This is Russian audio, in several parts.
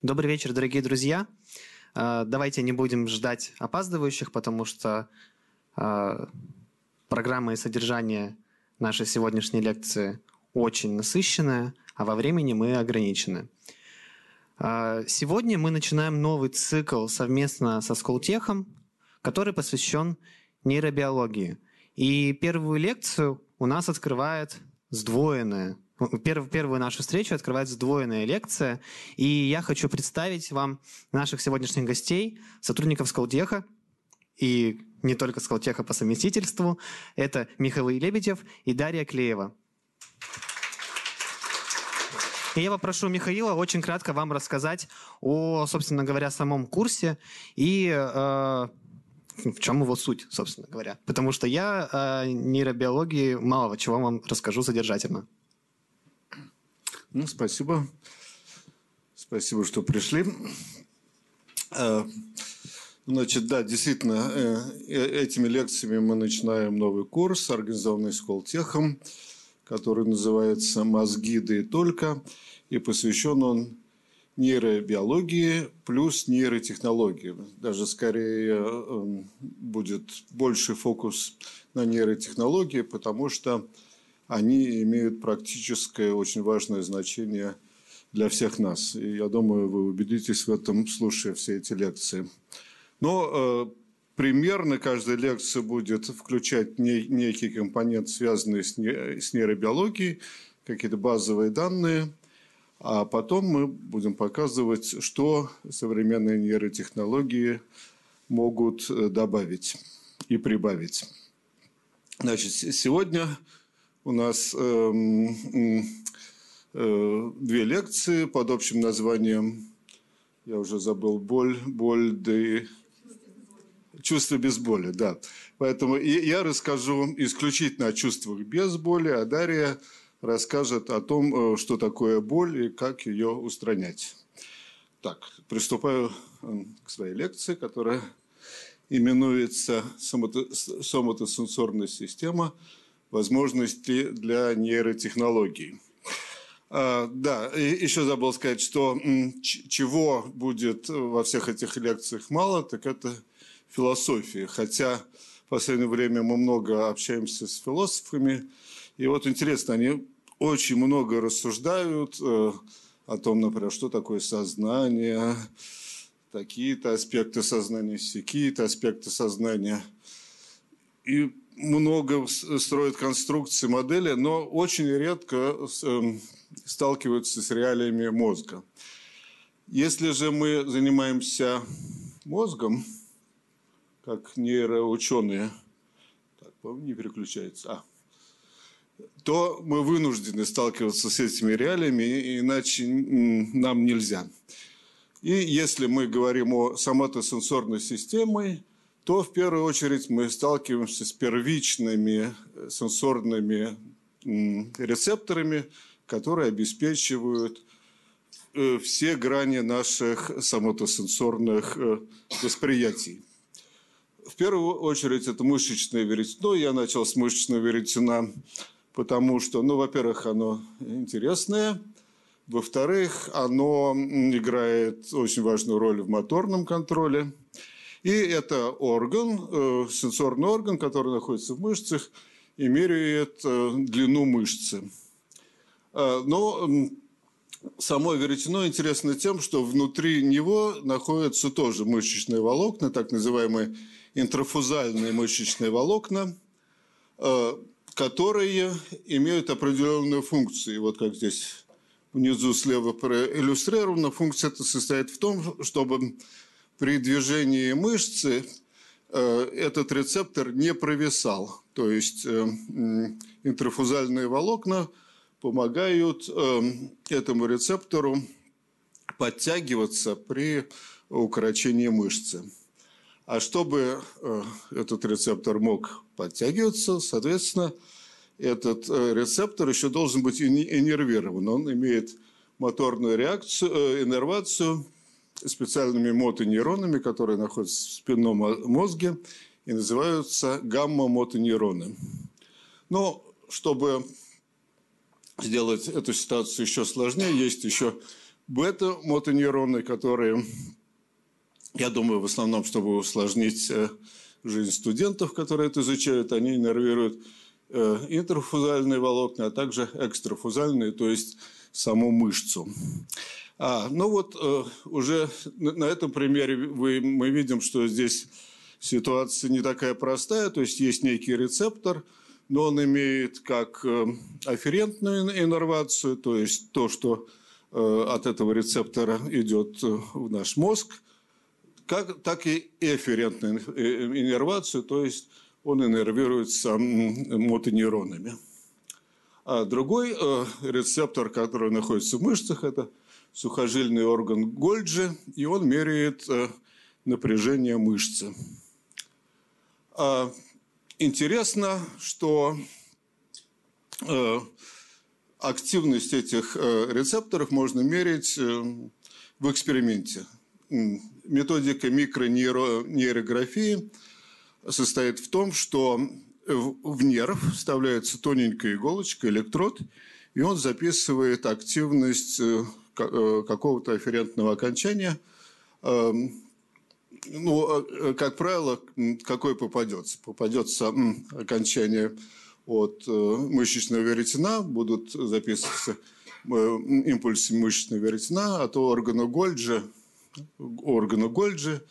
Добрый вечер, дорогие друзья. А, давайте не будем ждать опаздывающих, потому что а, программа и содержание нашей сегодняшней лекции очень насыщенная, а во времени мы ограничены. А, сегодня мы начинаем новый цикл совместно со Сколтехом, который посвящен нейробиологии. И первую лекцию у нас открывает сдвоенная Первую, первую нашу встречу открывает сдвоенная лекция, и я хочу представить вам наших сегодняшних гостей, сотрудников Сколтеха, и не только Сколтеха по совместительству. Это Михаил Лебедев и Дарья Клеева. И я попрошу Михаила очень кратко вам рассказать о, собственно говоря, самом курсе и э, в чем его суть, собственно говоря. Потому что я о нейробиологии малого чего вам расскажу содержательно. Ну, спасибо. Спасибо, что пришли. Э, значит, да, действительно, э, э, этими лекциями мы начинаем новый курс, организованный Сколтехом, который называется «Мозги, да и только», и посвящен он нейробиологии плюс нейротехнологии. Даже скорее будет больший фокус на нейротехнологии, потому что они имеют практическое очень важное значение для всех нас. И я думаю, вы убедитесь в этом, слушая все эти лекции. Но э, примерно каждая лекция будет включать не, некий компонент, связанный с, не, с нейробиологией, какие-то базовые данные, а потом мы будем показывать, что современные нейротехнологии могут э, добавить и прибавить. Значит, сегодня у нас э, э, две лекции под общим названием, я уже забыл, боль, боль, да и чувство без боли, да. Поэтому я расскажу исключительно о чувствах без боли, а Дарья расскажет о том, э, что такое боль и как ее устранять. Так, приступаю к своей лекции, которая именуется «Сомотосенсорная система возможности для нейротехнологий. А, да, и еще забыл сказать, что чего будет во всех этих лекциях мало, так это философии. Хотя в последнее время мы много общаемся с философами, и вот интересно, они очень много рассуждают э, о том, например, что такое сознание, такие-то аспекты сознания, какие-то аспекты сознания. И много строят конструкции, модели, но очень редко эм, сталкиваются с реалиями мозга. Если же мы занимаемся мозгом, как нейроученые, так, не переключается, а, то мы вынуждены сталкиваться с этими реалиями, иначе нам нельзя. И если мы говорим о соматосенсорной системе, то в первую очередь мы сталкиваемся с первичными э, сенсорными рецепторами, которые обеспечивают э, все грани наших сомотосенсорных э, восприятий. В первую очередь это мышечное веретено. Я начал с мышечного веретена, потому что, ну, во-первых, оно интересное, во-вторых, оно играет очень важную роль в моторном контроле – и это орган, э, сенсорный орган, который находится в мышцах и меряет э, длину мышцы. Э, но само веретено интересно тем, что внутри него находятся тоже мышечные волокна, так называемые интрафузальные мышечные волокна, которые имеют определенную функцию. Вот как здесь внизу слева проиллюстрировано, функция эта состоит в том, чтобы при движении мышцы э, этот рецептор не провисал. То есть э, интрафузальные волокна помогают э, этому рецептору подтягиваться при укорочении мышцы. А чтобы этот рецептор мог подтягиваться, соответственно, этот рецептор еще должен быть иннервирован. Он имеет моторную реакцию, иннервацию – специальными мотонейронами, которые находятся в спинном мозге и называются гамма-мотонейроны. Но чтобы сделать эту ситуацию еще сложнее, есть еще бета-мотонейроны, которые, я думаю, в основном, чтобы усложнить жизнь студентов, которые это изучают, они иннервируют интерфузальные волокна, а также экстрафузальные, то есть саму мышцу. А, ну вот э, уже на этом примере вы, мы видим, что здесь ситуация не такая простая, то есть есть некий рецептор, но он имеет как э, афферентную иннервацию, то есть то, что э, от этого рецептора идет в наш мозг, как, так и эфферентную иннервацию, то есть он иннервируется мотонейронами. А другой рецептор, который находится в мышцах, это сухожильный орган Гольджи, и он меряет э, напряжение мышцы. А, интересно, что э, активность этих э, рецепторов можно мерить в эксперименте. Методика микронейрографии состоит в том, что в нерв вставляется тоненькая иголочка, электрод, и он записывает активность какого-то афферентного окончания, эм, ну, э, как правило, какой попадется? Попадется окончание от э, мышечного веретена, будут записываться импульсы мышечного веретена от органа Гольджи, органа Гольджи,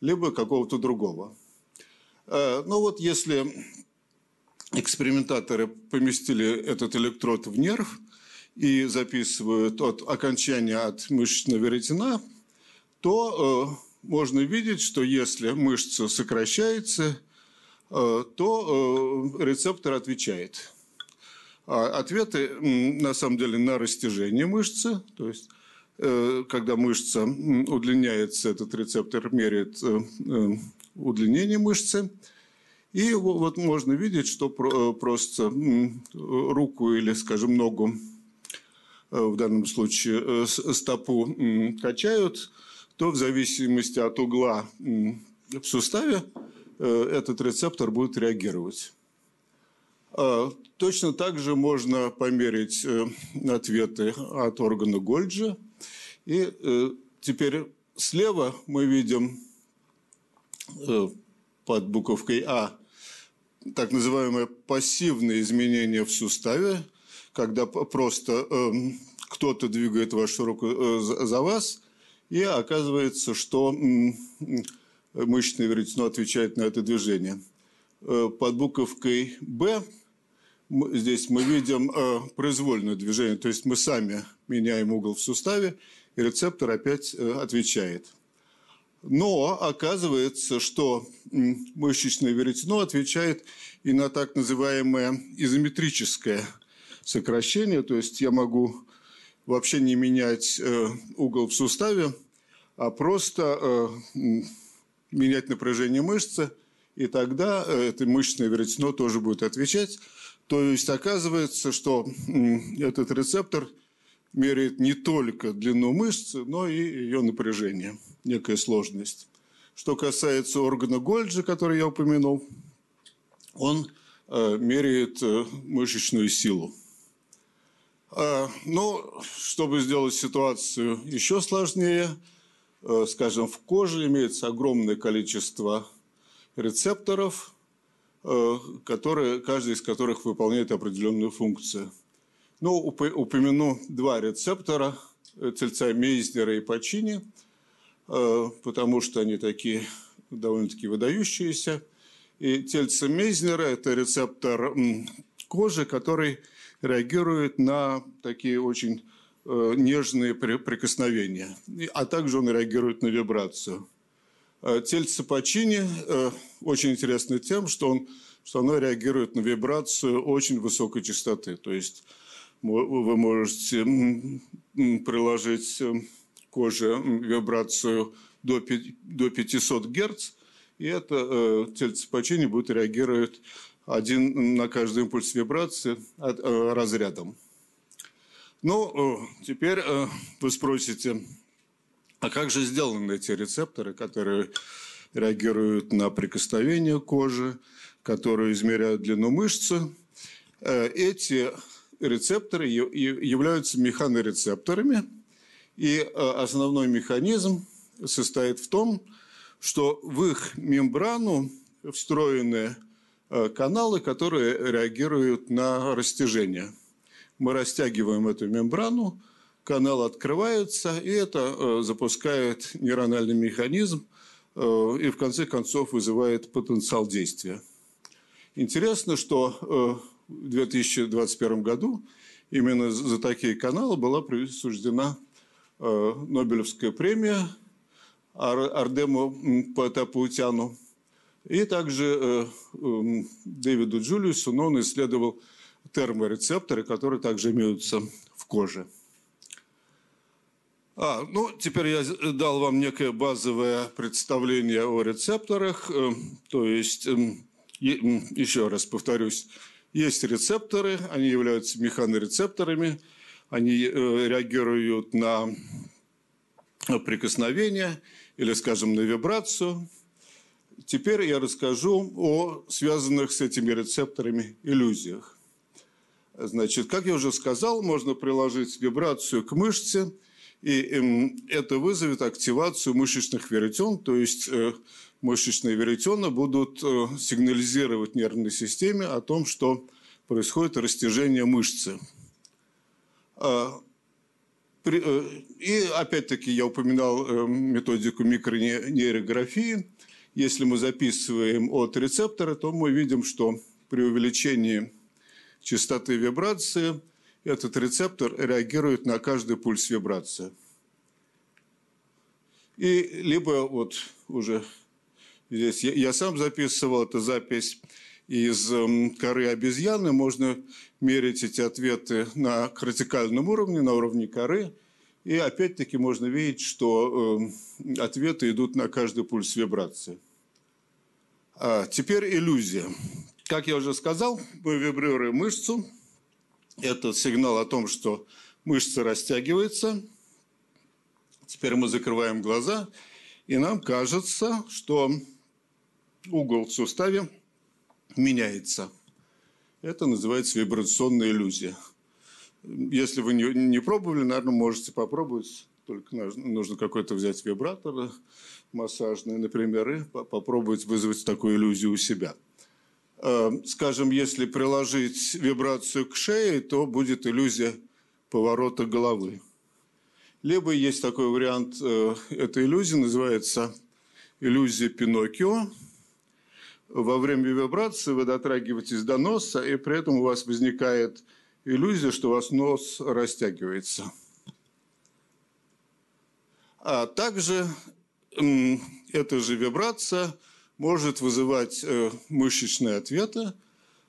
либо какого-то другого. Ну вот если экспериментаторы поместили этот электрод в нерв – и записывают от окончания от мышечного веретена, то э, можно видеть, что если мышца сокращается, э, то э, рецептор отвечает. А ответы на самом деле на растяжение мышцы, то есть э, когда мышца удлиняется, этот рецептор меряет э, э, удлинение мышцы. И вот можно видеть, что просто руку или, скажем, ногу в данном случае э, стопу качают, то в зависимости от угла в суставе э, этот рецептор будет реагировать. А, точно так же можно померить ответы от органа Гольджа. И теперь слева мы видим под буковкой А так называемое пассивное изменение в суставе – когда просто э, кто-то двигает вашу руку э, за вас, и оказывается, что э, мышечное веретено отвечает на это движение. Э, под буковкой «Б» здесь мы видим э, произвольное движение, то есть мы сами меняем угол в суставе, и рецептор опять э, отвечает. Но оказывается, что мышечное веретено отвечает и на так называемое изометрическое сокращение, то есть я могу вообще не менять э, угол в суставе, а просто э, менять напряжение мышцы, и тогда э, это мышечное веретено тоже будет отвечать. То есть оказывается, что этот рецептор меряет не только длину мышцы, но и ее напряжение, некая сложность. Что касается органа Гольджи, который я упомянул, он меряет мышечную силу. А, ну, чтобы сделать ситуацию еще сложнее, э, скажем, в коже имеется огромное количество рецепторов, э, которые, каждый из которых выполняет определенную функцию. Ну, упомяну два рецептора, тельца Мейзнера и Пачини, э, потому что они такие довольно-таки выдающиеся. И тельце Мейзнера – это рецептор кожи, который реагирует на такие очень э, нежные прикосновения. А также он реагирует на вибрацию. Э, тельце Пачини э, очень интересно тем, что, он, что оно реагирует на вибрацию очень высокой частоты. То есть вы можете приложить коже вибрацию до 500 Гц, и это тельце Пачини будет реагировать один на каждый импульс вибрации э, разрядом. Ну, э, теперь э, вы спросите, а как же сделаны эти рецепторы, которые реагируют на прикосновение кожи, которые измеряют длину мышцы? Эти рецепторы являются механорецепторами, И основной механизм состоит в том, что в их мембрану встроены каналы, которые реагируют на растяжение. Мы растягиваем эту мембрану, канал открывается, и это запускает нейрональный механизм, и в конце концов вызывает потенциал действия. Интересно, что в 2021 году именно за такие каналы была присуждена Нобелевская премия Ардему Патапаутяну. И также Дэвиду Джулиусу, но он исследовал терморецепторы, которые также имеются в коже. А, ну, теперь я дал вам некое базовое представление о рецепторах. То есть, еще раз повторюсь, есть рецепторы, они являются механорецепторами, они реагируют на прикосновение или, скажем, на вибрацию. Теперь я расскажу о связанных с этими рецепторами иллюзиях. Значит, как я уже сказал, можно приложить вибрацию к мышце, и это вызовет активацию мышечных веретен, то есть мышечные веретена будут сигнализировать нервной системе о том, что происходит растяжение мышцы. И опять-таки я упоминал методику микронейрографии. Если мы записываем от рецептора, то мы видим, что при увеличении частоты вибрации этот рецептор реагирует на каждый пульс вибрации. И либо вот уже здесь я, я сам записывал эту запись из коры обезьяны, можно мерить эти ответы на критикальном уровне, на уровне коры. И опять-таки можно видеть, что ответы идут на каждый пульс вибрации. А теперь иллюзия. Как я уже сказал, мы вибрируем мышцу. Это сигнал о том, что мышца растягивается. Теперь мы закрываем глаза, и нам кажется, что угол в суставе меняется. Это называется вибрационная иллюзия. Если вы не, не пробовали, наверное, можете попробовать. Только нужно какой-то взять вибратор массажный, например, и попробовать вызвать такую иллюзию у себя. Скажем, если приложить вибрацию к шее, то будет иллюзия поворота головы. Либо есть такой вариант этой иллюзии, называется иллюзия Пиноккио – во время вибрации вы дотрагиваетесь до носа, и при этом у вас возникает иллюзия, что у вас нос растягивается. А также эта же вибрация может вызывать мышечные ответы.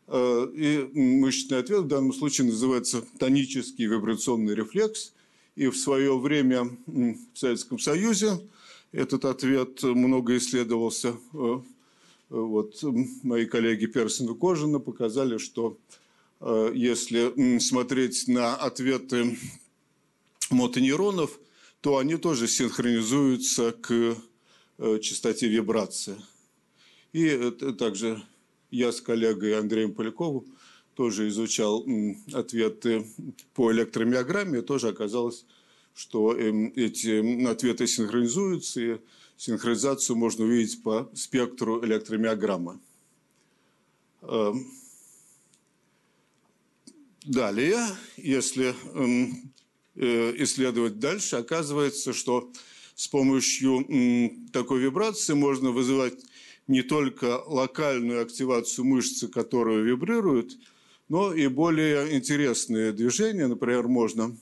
И мышечный ответ в данном случае называется тонический вибрационный рефлекс. И в свое время в Советском Союзе этот ответ много исследовался вот мои коллеги Персин и Кожина показали, что если смотреть на ответы мотонейронов, то они тоже синхронизуются к частоте вибрации. И также я с коллегой Андреем Поляковым тоже изучал ответы по электромиограмме, тоже оказалось, что эти ответы синхронизуются, и синхронизацию можно увидеть по спектру электромиограммы. Далее, если исследовать дальше, оказывается, что с помощью такой вибрации можно вызывать не только локальную активацию мышцы, которая вибрирует, но и более интересные движения. Например, можно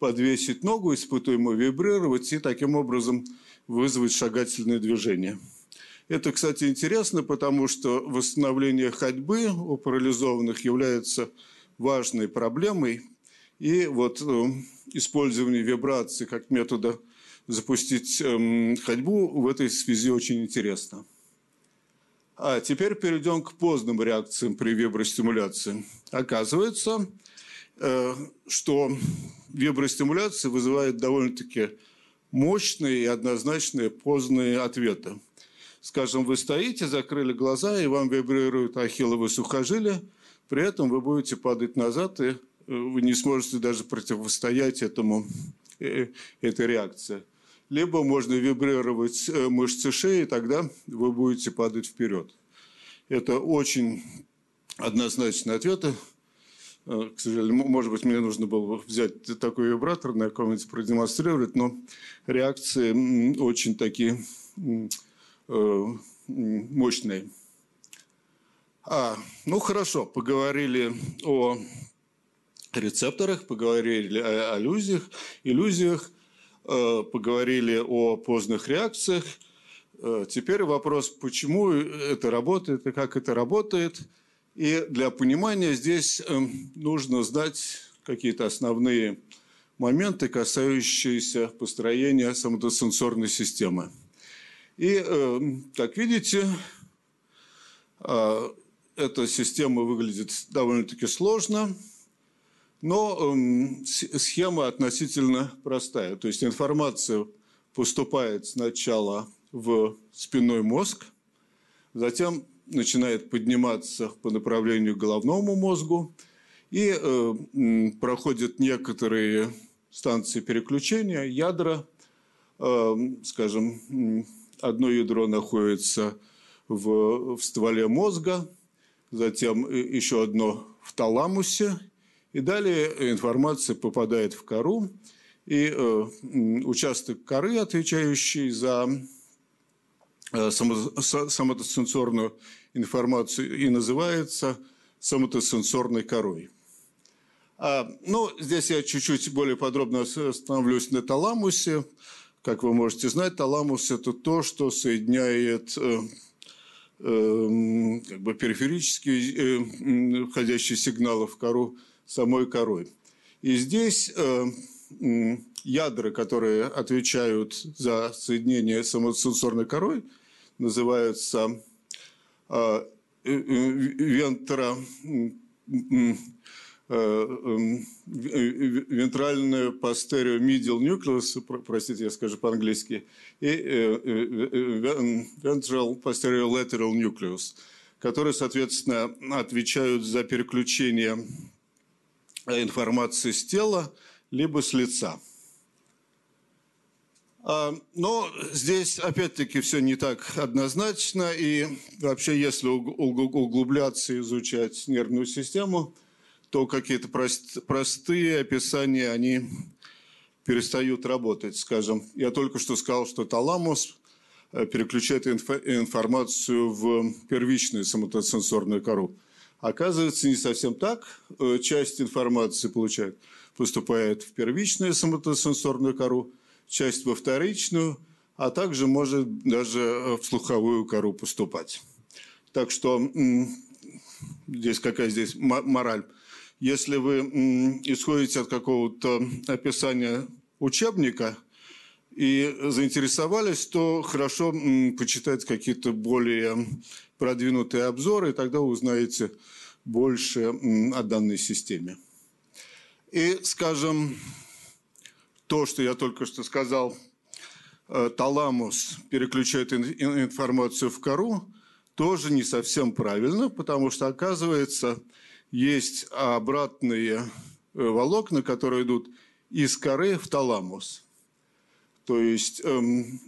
подвесить ногу испытуемую, вибрировать и таким образом вызвать шагательное движение. Это, кстати, интересно, потому что восстановление ходьбы у парализованных является важной проблемой. И вот э, использование вибрации как метода запустить э, ходьбу в этой связи очень интересно. А теперь перейдем к поздним реакциям при вибростимуляции. Оказывается, э, что вибростимуляция вызывает довольно-таки мощные и однозначные поздние ответы. Скажем, вы стоите, закрыли глаза, и вам вибрируют ахилловые сухожилия, при этом вы будете падать назад, и вы не сможете даже противостоять этому эта реакция. Либо можно вибрировать мышцы шеи, тогда вы будете падать вперед. Это очень однозначные ответы. К сожалению, может быть, мне нужно было взять такой вибратор на каком-нибудь продемонстрировать, но реакции очень такие мощные. А, ну хорошо, поговорили о рецепторах, поговорили о иллюзиях, иллюзиях, э, поговорили о поздних реакциях. Э, теперь вопрос, почему это работает и как это работает. И для понимания здесь э, нужно знать какие-то основные моменты, касающиеся построения самодосенсорной системы. И, как видите, эта система выглядит довольно-таки сложно, но эм, схема относительно простая. То есть информация поступает сначала в спинной мозг, затем начинает подниматься по направлению к головному мозгу и э, проходят некоторые станции переключения, ядра, э, скажем, одно ядро находится в, в стволе мозга, затем еще одно в таламусе, и далее информация попадает в кору, и э, участок коры, отвечающий за э, самотосенсорную информацию, и называется самотосенсорной корой. А, ну, здесь я чуть-чуть более подробно остановлюсь на таламусе. Как вы можете знать, таламус – это то, что соединяет э, как бы периферические э, входящие сигналы в кору самой корой. И здесь э, ядра, которые отвечают за соединение самосенсорной корой, называются э, вентра Э, эм, вентральную постерио medial nucleus, простите, я скажу по-английски, и э, э, ventral posterior lateral nucleus, которые, соответственно, отвечают за переключение информации с тела либо с лица. А, но здесь, опять-таки, все не так однозначно. И вообще, если углубляться и изучать нервную систему – то какие-то прост, простые описания, они перестают работать. Скажем, я только что сказал, что таламус э, переключает инф, информацию в первичную самотосенсорную кору. Оказывается, не совсем так. Э, часть информации получает, поступает в первичную самотосенсорную кору, часть во вторичную, а также может даже э, в слуховую кору поступать. Так что здесь какая здесь мораль? Если вы исходите от какого-то описания учебника и заинтересовались, то хорошо почитать какие-то более продвинутые обзоры, и тогда узнаете больше о данной системе. И, скажем, то, что я только что сказал, э, таламус переключает информацию в кору, тоже не совсем правильно, потому что, оказывается, есть обратные э, волокна, которые идут из коры в таламус. То есть эм,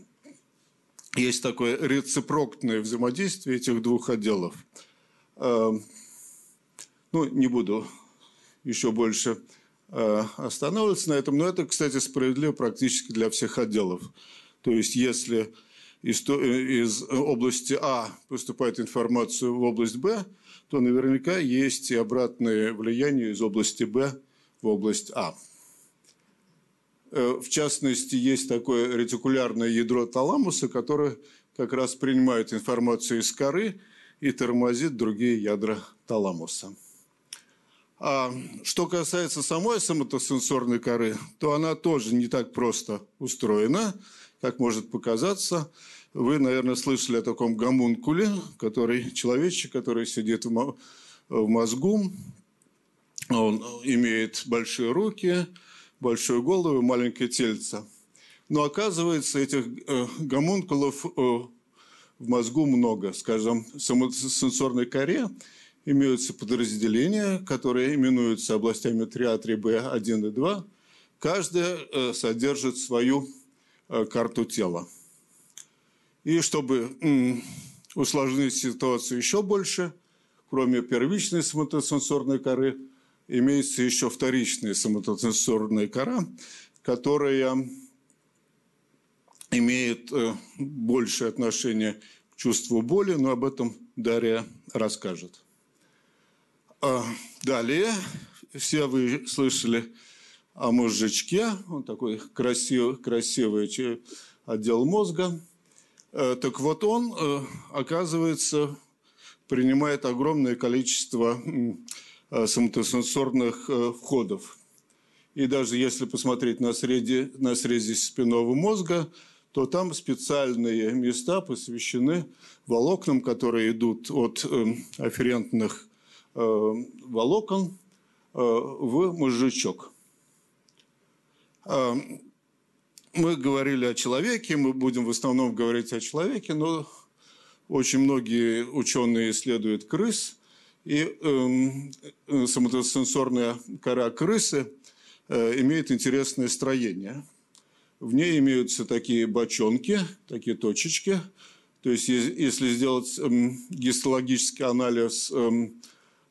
есть такое рецепроктное взаимодействие этих двух отделов. Эм, ну, не буду еще больше э, останавливаться на этом, но это, кстати, справедливо практически для всех отделов. То есть, если из, из области А поступает информация в область Б, то наверняка есть и обратное влияние из области Б в область А. Э, в частности, есть такое ретикулярное ядро таламуса, которое как раз принимает информацию из коры и тормозит другие ядра таламуса. А что касается самой самотосенсорной коры, то она тоже не так просто устроена, как может показаться. Вы, наверное, слышали о таком гомункуле, который человечек, который сидит в мозгу. Он имеет большие руки, большую голову, маленькое тельце. Но оказывается, этих э, гомункулов э, в мозгу много. Скажем, в сенсорной коре имеются подразделения, которые именуются областями 3А, 3Б, 1 и 2. Каждая содержит свою карту тела. И чтобы усложнить ситуацию еще больше, кроме первичной соматосенсорной коры, имеется еще вторичная соматосенсорная кора, которая имеет большее отношение к чувству боли, но об этом Дарья расскажет. А, далее, все вы слышали о мозжечке, он такой красивый, красивый отдел мозга. Э, так вот он, э, оказывается, принимает огромное количество э, соматосенсорных входов. И даже если посмотреть на, среди, на срезе спинного мозга, то там специальные места посвящены волокнам, которые идут от афферентных волокон в мозжечок. Э, мы говорили о человеке, мы будем в основном говорить о человеке, но очень многие ученые исследуют крыс, и э, соматосенсорная кора крысы э, имеет интересное строение. В ней имеются такие бочонки, такие точечки. То есть, если сделать э, гистологический анализ э,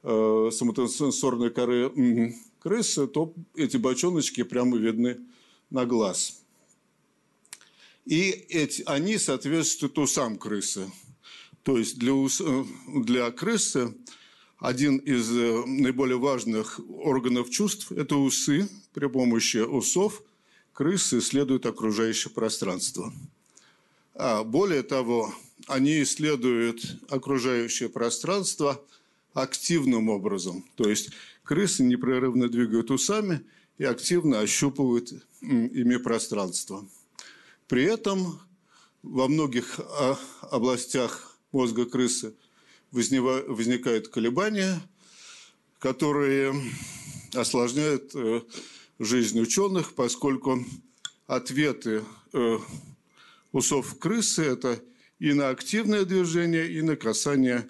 э, соматосенсорной коры крысы, то эти бочоночки прямо видны на глаз. И эти, они соответствуют усам крысы. То есть для, ус, э, для крысы один из э, наиболее важных органов чувств – это усы. При помощи усов крысы исследуют окружающее пространство. А более того, они исследуют окружающее пространство – активным образом. То есть крысы непрерывно двигают усами и активно ощупывают ими пространство. При этом во многих а, областях мозга крысы возникают колебания, которые осложняют э, жизнь ученых, поскольку ответы э, усов крысы – это и на активное движение, и на касание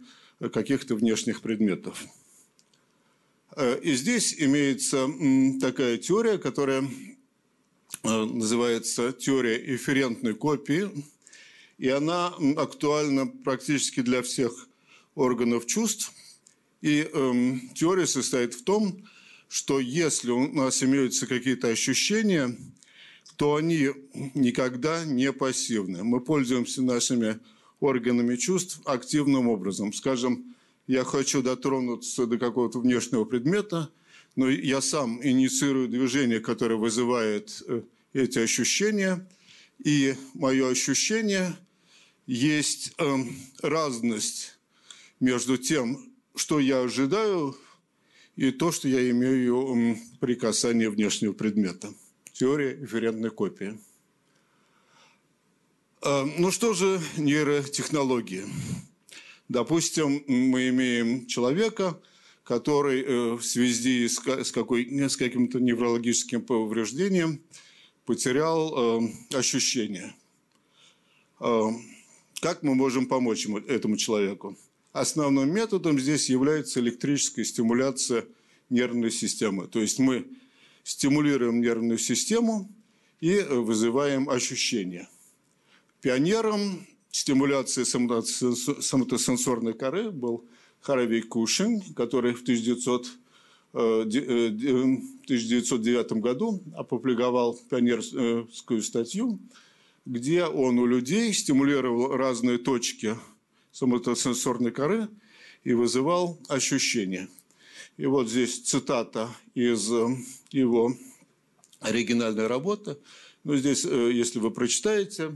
каких-то внешних предметов. Э, и здесь имеется такая теория, которая называется теория эферентной копии, и она актуальна практически для всех органов чувств. И э, теория состоит в том, что если у нас имеются какие-то ощущения, то они никогда не пассивны. Мы пользуемся нашими органами чувств активным образом. Скажем, я хочу дотронуться до какого-то внешнего предмета, но я сам инициирую движение, которое вызывает э, эти ощущения, и мое ощущение есть э, разность между тем, что я ожидаю, и то, что я имею при касании внешнего предмета. Теория эферентной копии. А, ну что же нейротехнологии? Допустим, мы имеем человека, который э, в связи с, какой, с каким-то неврологическим повреждением потерял э, ощущение. А, как мы можем помочь этому человеку? Основным методом здесь является электрическая стимуляция нервной системы. То есть мы стимулируем нервную систему и вызываем ощущения – Пионером стимуляции соматосенсорной коры был Харви Кушин, который в 1900 1909 э, году опубликовал пионерскую статью, где он у людей стимулировал разные точки соматосенсорной коры и вызывал ощущения. И вот здесь цитата из э, его оригинальной работы. Но здесь, э, если вы прочитаете,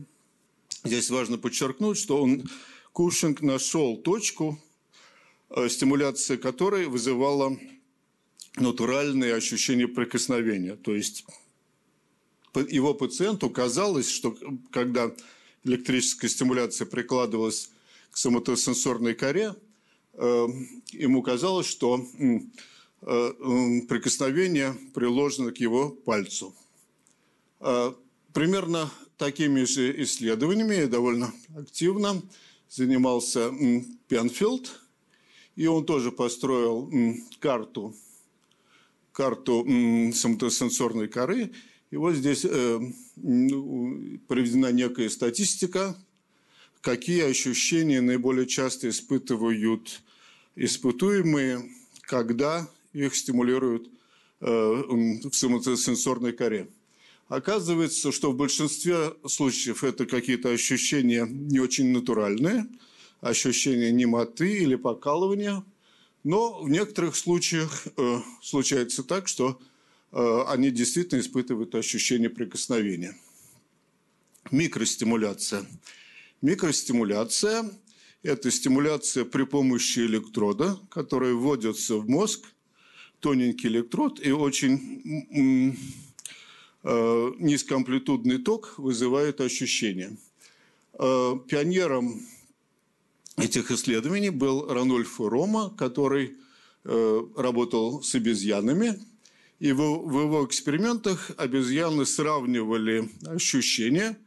Здесь важно подчеркнуть, что он, Кушинг нашел точку, э, стимуляция которой вызывала натуральные ощущения прикосновения. То есть его пациенту казалось, что когда электрическая стимуляция прикладывалась к соматосенсорной коре, э, ему казалось, что э, прикосновение приложено к его пальцу. Примерно такими же исследованиями довольно активно занимался Пенфилд. И он тоже построил карту карту соматосенсорной коры. И вот здесь э, проведена некая статистика, какие ощущения наиболее часто испытывают испытуемые, когда их стимулируют э, в соматосенсорной коре. Оказывается, что в большинстве случаев это какие-то ощущения не очень натуральные, ощущения немоты или покалывания, но в некоторых случаях э, случается так, что э, они действительно испытывают ощущение прикосновения. Микростимуляция. Микростимуляция – это стимуляция при помощи электрода, который вводится в мозг, тоненький электрод и очень Э, низкоамплитудный ток вызывает ощущение. Э, пионером этих исследований был Ранольф Рома, который э, работал с обезьянами. И в его экспериментах обезьяны сравнивали ощущения,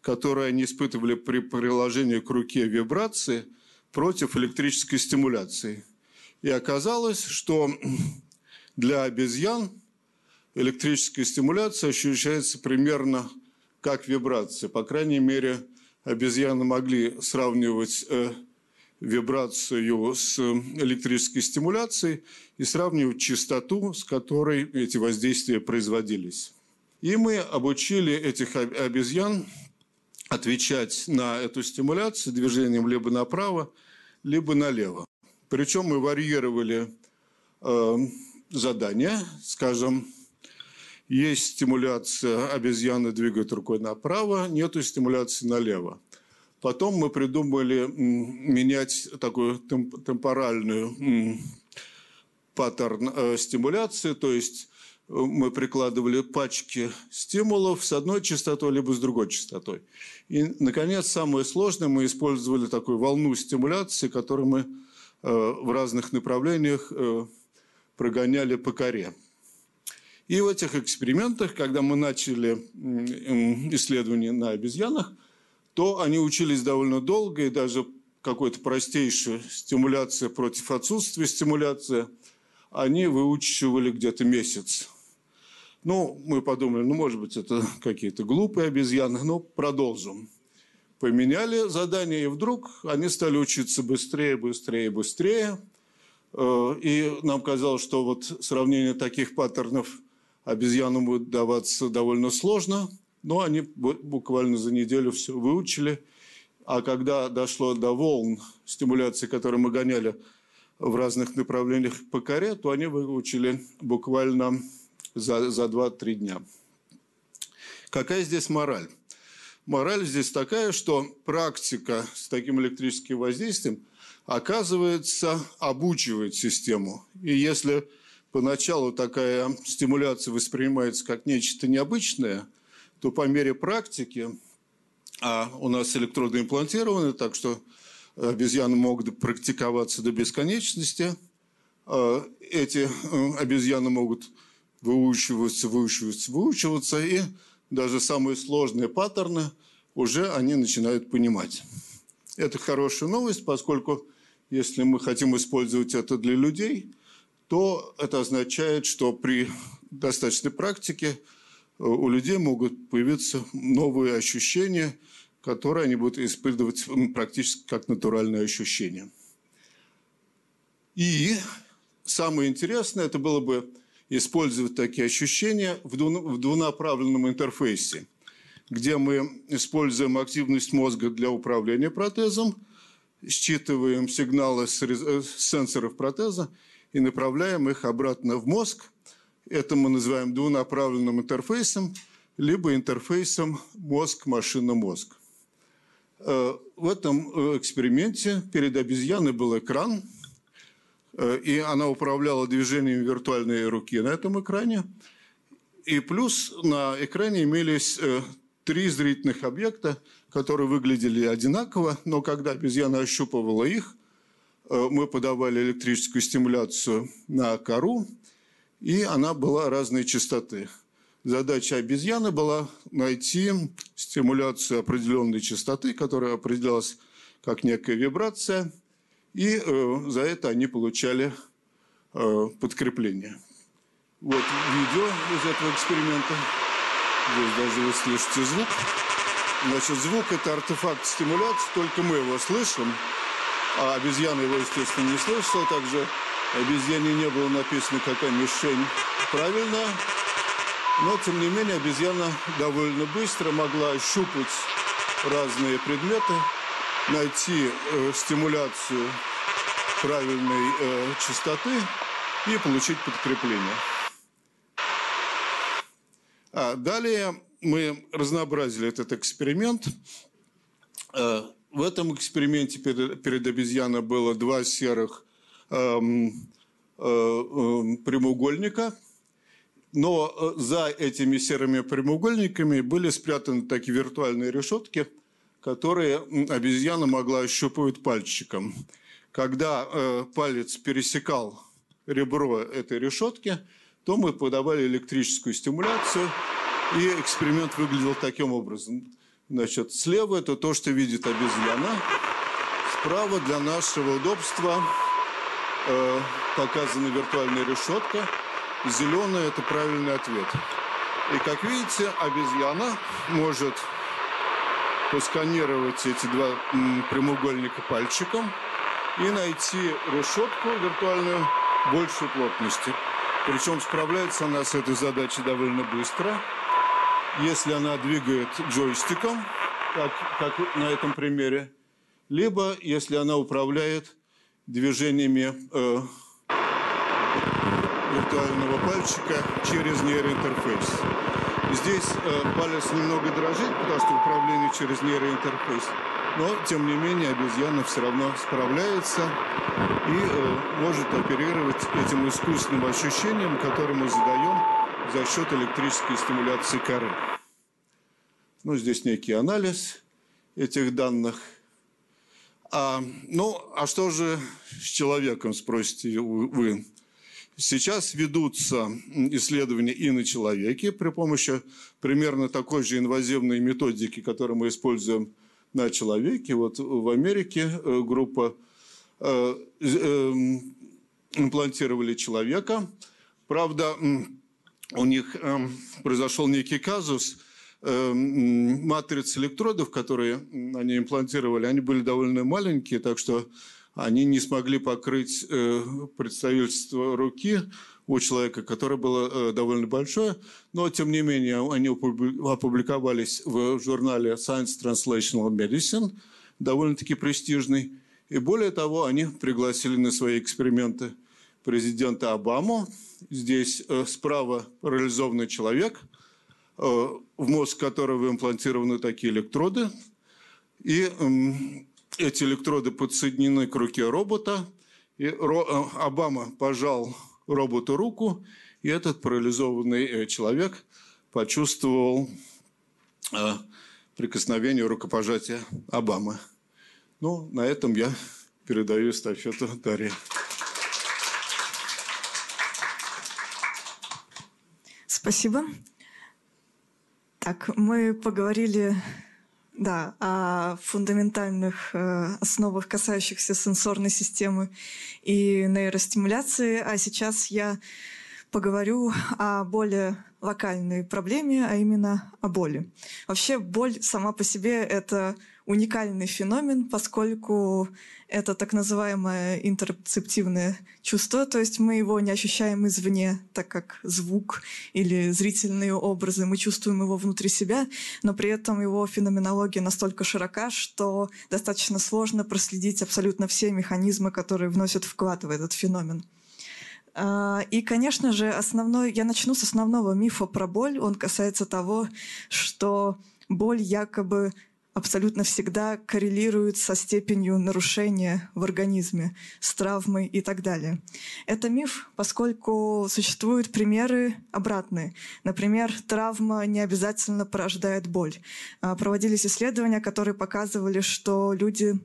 которые они испытывали при приложении к руке вибрации против электрической стимуляции. И оказалось, что для обезьян электрическая стимуляция ощущается примерно как вибрация. По крайней мере, обезьяны могли сравнивать э, вибрацию с электрической стимуляцией и сравнивать частоту, с которой эти воздействия производились. И мы обучили этих обезьян отвечать на эту стимуляцию движением либо направо, либо налево. Причем мы варьировали э, задания, скажем, есть стимуляция, обезьяны двигают рукой направо, нету стимуляции налево. Потом мы придумали менять такую темпоральную паттерн э, стимуляции, то есть э, мы прикладывали пачки стимулов с одной частотой либо с другой частотой. И, наконец, самое сложное, мы использовали такую волну стимуляции, которую мы э, в разных направлениях прогоняли по коре. И в этих экспериментах, когда мы начали исследования на обезьянах, то они учились довольно долго, и даже какой-то простейшая стимуляция против отсутствия стимуляции, они выучивали где-то месяц. Ну, мы подумали, ну, может быть, это какие-то глупые обезьяны, но продолжим. Поменяли задание, и вдруг они стали учиться быстрее, быстрее, быстрее. Э, и нам казалось, что вот сравнение таких паттернов – обезьянам будет даваться довольно сложно, но они буквально за неделю все выучили. А когда дошло до волн стимуляции, которые мы гоняли в разных направлениях по коре, то они выучили буквально за, за 2-3 дня. Какая здесь мораль? Мораль здесь такая, что практика с таким электрическим воздействием оказывается обучивает систему. И если поначалу такая стимуляция воспринимается как нечто необычное, то по мере практики, а у нас электроды имплантированы, так что обезьяны могут практиковаться до бесконечности, а эти э, обезьяны могут выучиваться, выучиваться, выучиваться, и даже самые сложные паттерны уже они начинают понимать. Это хорошая новость, поскольку если мы хотим использовать это для людей – то это означает, что при достаточной практике у людей могут появиться новые ощущения, которые они будут испытывать практически как натуральные ощущения. И самое интересное, это было бы использовать такие ощущения в двунаправленном интерфейсе, где мы используем активность мозга для управления протезом, считываем сигналы с э, сенсоров протеза и направляем их обратно в мозг. Это мы называем двунаправленным интерфейсом, либо интерфейсом мозг-машина-мозг. Э, в этом э, эксперименте перед обезьяной был экран, э, и она управляла движением виртуальной руки на этом экране. И плюс на экране имелись три зрительных объекта, которые выглядели одинаково, но когда обезьяна ощупывала их, мы подавали электрическую стимуляцию на кору, и она была разной частоты. Задача обезьяны была найти стимуляцию определенной частоты, которая определялась как некая вибрация, и э, за это они получали э, подкрепление. Вот видео из этого эксперимента. Здесь даже вы слышите звук. Значит, звук – это артефакт стимуляции, только мы его слышим, а обезьяна его, естественно, не слышала. Также обезьяне не было написано, какая мишень правильная. Но, тем не менее, обезьяна довольно быстро могла щупать разные предметы, найти э, стимуляцию правильной э, частоты и получить подкрепление. А далее мы разнообразили этот эксперимент. Э, в этом эксперименте перед, перед обезьяной было два серых прямоугольника, но э, за этими серыми прямоугольниками были спрятаны такие виртуальные решетки, которые обезьяна могла ощупывать пальчиком. Когда э, палец пересекал ребро этой решетки, то мы подавали электрическую стимуляцию – и эксперимент выглядел таким образом. Значит, слева это то, что видит обезьяна. Справа для нашего удобства э, показана виртуальная решетка. Зеленая – это правильный ответ. И, как видите, обезьяна может посканировать эти два прямоугольника пальчиком и найти решетку виртуальную большей плотности. Причем справляется она с этой задачей довольно быстро – если она двигает джойстиком, как, как на этом примере, либо если она управляет движениями э, виртуального пальчика через нейроинтерфейс. Здесь э, палец немного дрожит, потому что управление через нейроинтерфейс. Но, тем не менее, обезьяна все равно справляется и э, может оперировать этим искусственным ощущением, которое мы задаем за счет электрической стимуляции коры. Ну, здесь некий анализ этих данных. А, ну, а что же с человеком, спросите вы? Сейчас ведутся исследования и на человеке при помощи примерно такой же инвазивной методики, которую мы используем на человеке. Вот в Америке э, группа э, э, имплантировали человека. Правда, у них э, произошел некий казус. Э, матрицы электродов, которые они имплантировали, они были довольно маленькие, так что они не смогли покрыть э, представительство руки у человека, которое было э, довольно большое, но тем не менее они опубликовались в журнале Science Translational Medicine, довольно-таки престижный. И более того, они пригласили на свои эксперименты президента Обаму, Здесь э, справа парализованный человек, в мозг которого имплантированы такие электроды. И э, эти электроды подсоединены к руке робота. И э, Обама пожал роботу руку, и этот парализованный э, человек почувствовал э, прикосновение рукопожатия Обамы. Ну, на этом я передаю эстафету Дарье. Спасибо. Так, мы поговорили да, о фундаментальных э, основах, касающихся сенсорной системы и нейростимуляции, а сейчас я поговорю о более локальной проблеме, а именно о боли. Вообще боль сама по себе — это уникальный феномен, поскольку это так называемое интерцептивное чувство, то есть мы его не ощущаем извне, так как звук или зрительные образы, мы чувствуем его внутри себя, но при этом его феноменология настолько широка, что достаточно сложно проследить абсолютно все механизмы, которые вносят вклад в этот феномен. А, и, конечно же, основной, я начну с основного мифа про боль. Он касается того, что боль якобы абсолютно всегда коррелирует со степенью нарушения в организме, с травмой и так далее. Это миф, поскольку существуют примеры обратные. Например, травма не обязательно порождает боль. А, проводились исследования, которые показывали, что люди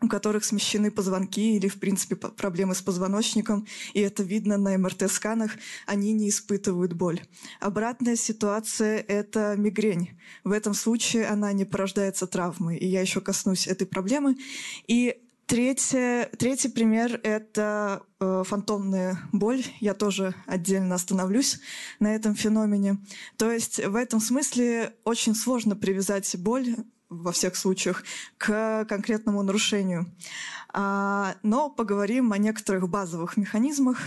у которых смещены позвонки или, в принципе, проблемы с позвоночником, и это видно на МРТ-сканах, они не испытывают боль. Обратная ситуация — это мигрень. В этом случае она не порождается травмой, и я еще коснусь этой проблемы. И Третье, третий пример – это э, фантомная боль. Я тоже отдельно остановлюсь на этом феномене. То есть в этом смысле очень сложно привязать боль во всех случаях к конкретному нарушению. А, но поговорим о некоторых базовых механизмах.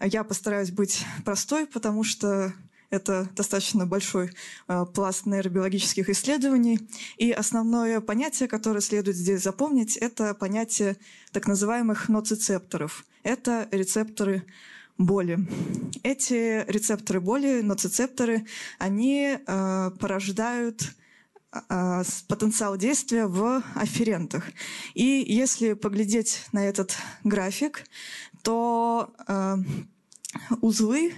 Я постараюсь быть простой, потому что это достаточно большой э, пласт нейробиологических исследований. И основное понятие, которое следует здесь запомнить, это понятие так называемых ноцицепторов. Это рецепторы боли. Эти рецепторы боли, ноцицепторы, они э, порождают потенциал действия в афферентах. И если поглядеть на этот график, то э, узлы,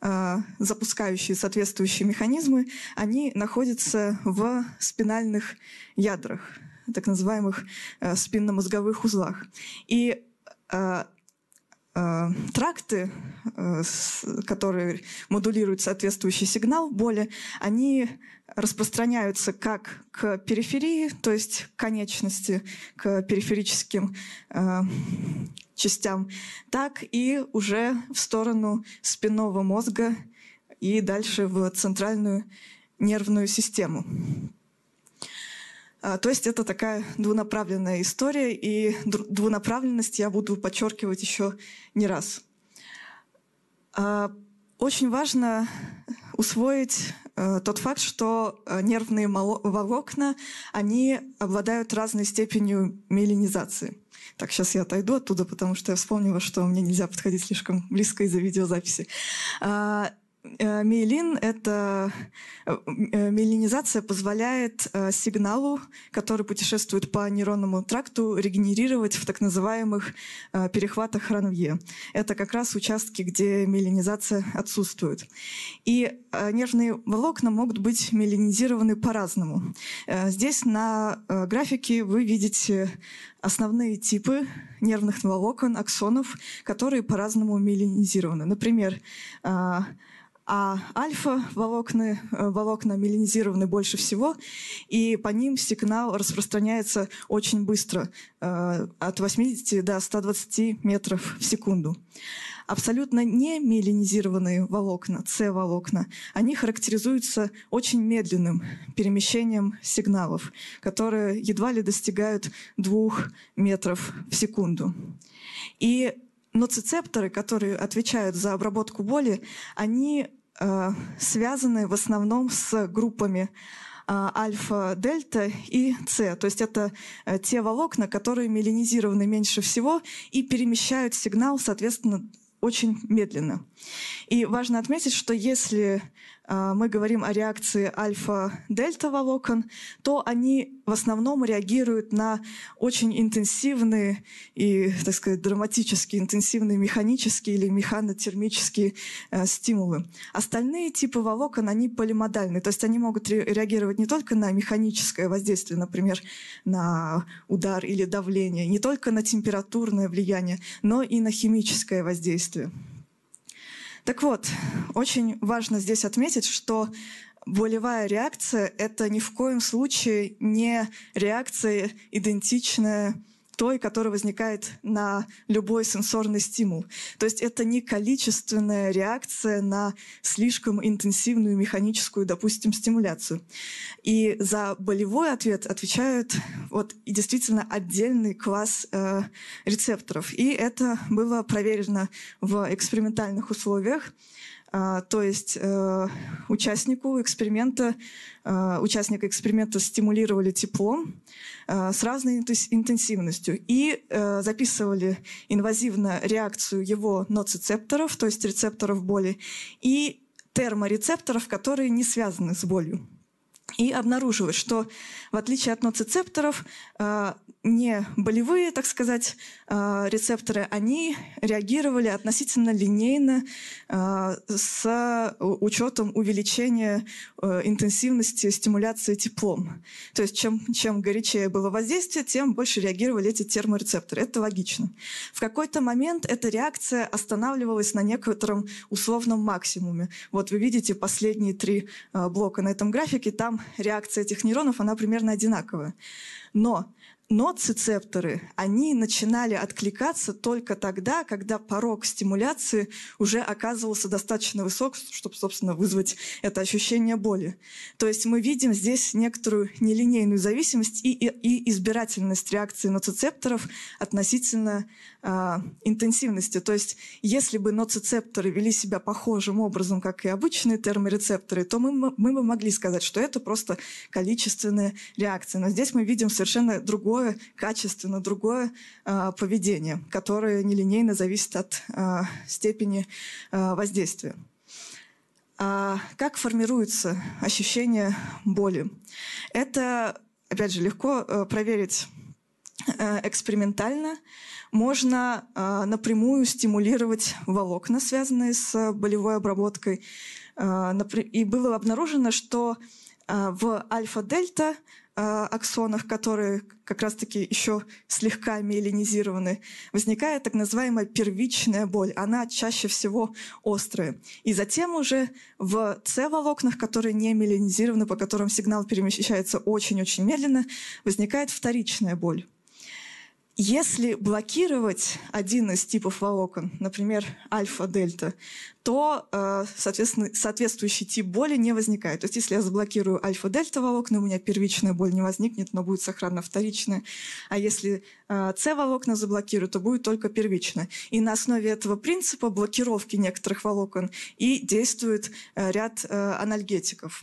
а, запускающие соответствующие механизмы, они находятся в спинальных ядрах, так называемых а, спинномозговых узлах. И а, тракты, которые модулируют соответствующий сигнал боли, они распространяются как к периферии, то есть к конечности, к периферическим частям, так и уже в сторону спинного мозга и дальше в центральную нервную систему. А, то есть это такая двунаправленная история, и двунаправленность я буду подчеркивать еще не раз. А, очень важно усвоить э, тот факт, что э, нервные волокна, они обладают разной степенью миелинизации. Так, сейчас я отойду оттуда, потому что я вспомнила, что мне нельзя подходить слишком близко из-за видеозаписи. Э, миелин — это э, э, миелинизация позволяет сигналу, который путешествует по нейронному тракту, регенерировать в так называемых перехватах Ранвье. Это как раз участки, где миелинизация отсутствует. И нервные волокна могут быть миелинизированы по-разному. Здесь на графике вы видите основные типы нервных волокон, аксонов, которые по-разному миелинизированы. Например, а альфа-волокна э, волокна меланизированы больше всего, и по ним сигнал распространяется очень быстро, э, от 80 до 120 метров в секунду. Абсолютно не миелинизированные волокна, С-волокна, они характеризуются очень медленным перемещением сигналов, которые едва ли достигают двух метров в секунду. И ноцицепторы, которые отвечают за обработку боли, они э, связаны в основном с группами э, альфа, дельта и С. То есть это э, те волокна, которые меланизированы меньше всего и перемещают сигнал, соответственно, очень медленно. И важно отметить, что если э, мы говорим о реакции альфа-дельта волокон, то они в основном реагируют на очень интенсивные и, так сказать, драматически интенсивные механические или механотермические э, стимулы. Остальные типы волокон, они полимодальны, то есть они могут ре реагировать не только на механическое воздействие, например, на удар или давление, не только на температурное влияние, но и на химическое воздействие. Так вот, очень важно здесь отметить, что болевая реакция — это ни в коем случае не реакция идентичная той, которая возникает на любой сенсорный стимул. То есть это не количественная реакция на слишком интенсивную механическую, допустим, стимуляцию. И за болевой ответ отвечают вот и действительно отдельный класс э, рецепторов. И это было проверено в экспериментальных условиях. А, то есть э, участнику эксперимента, э, участника эксперимента стимулировали теплом э, с разной интенсивностью и записывали инвазивно реакцию его ноцицепторов, то есть рецепторов боли, и терморецепторов, которые не связаны с болью. И обнаружилось, что в отличие от ноцицепторов, не болевые, так сказать, а, рецепторы, они реагировали относительно линейно а, с учетом увеличения э, интенсивности стимуляции теплом. То есть чем, чем горячее было воздействие, тем больше реагировали эти терморецепторы. Это логично. В какой-то момент эта реакция останавливалась на некотором условном максимуме. Вот вы видите последние три блока на этом графике, там реакция этих нейронов, она примерно одинаковая. Но ноцицепторы, они начинали откликаться только тогда, когда порог стимуляции уже оказывался достаточно высок, чтобы, собственно, вызвать это ощущение боли. То есть мы видим здесь некоторую нелинейную зависимость и, и, и избирательность реакции ноцицепторов относительно э, интенсивности. То есть если бы ноцицепторы вели себя похожим образом, как и обычные терморецепторы, то мы, мы бы могли сказать, что это просто количественная реакция. Но здесь мы видим совершенно другое качественно другое э, поведение, которое нелинейно зависит от э, степени э, воздействия. А как формируется ощущение боли? Это, опять же, легко э, проверить экспериментально. Можно э, напрямую стимулировать волокна, связанные с болевой обработкой. Э, и было обнаружено, что э, в альфа-дельта Э, аксонах, которые как раз-таки еще слегка миелинизированы, возникает так называемая первичная боль. Она чаще всего острая. И затем уже в С-волокнах, которые не миелинизированы, по которым сигнал перемещается очень-очень медленно, возникает вторичная боль. Если блокировать один из типов волокон, например, альфа-дельта, то, э, соответственно, соответствующий тип боли не возникает. То есть если я заблокирую альфа-дельта волокна, у меня первичная боль не возникнет, но будет сохранна вторичная. А если э, С-волокна заблокирую, то будет только первичная. И на основе этого принципа блокировки некоторых волокон и действует э, ряд анальгетиков.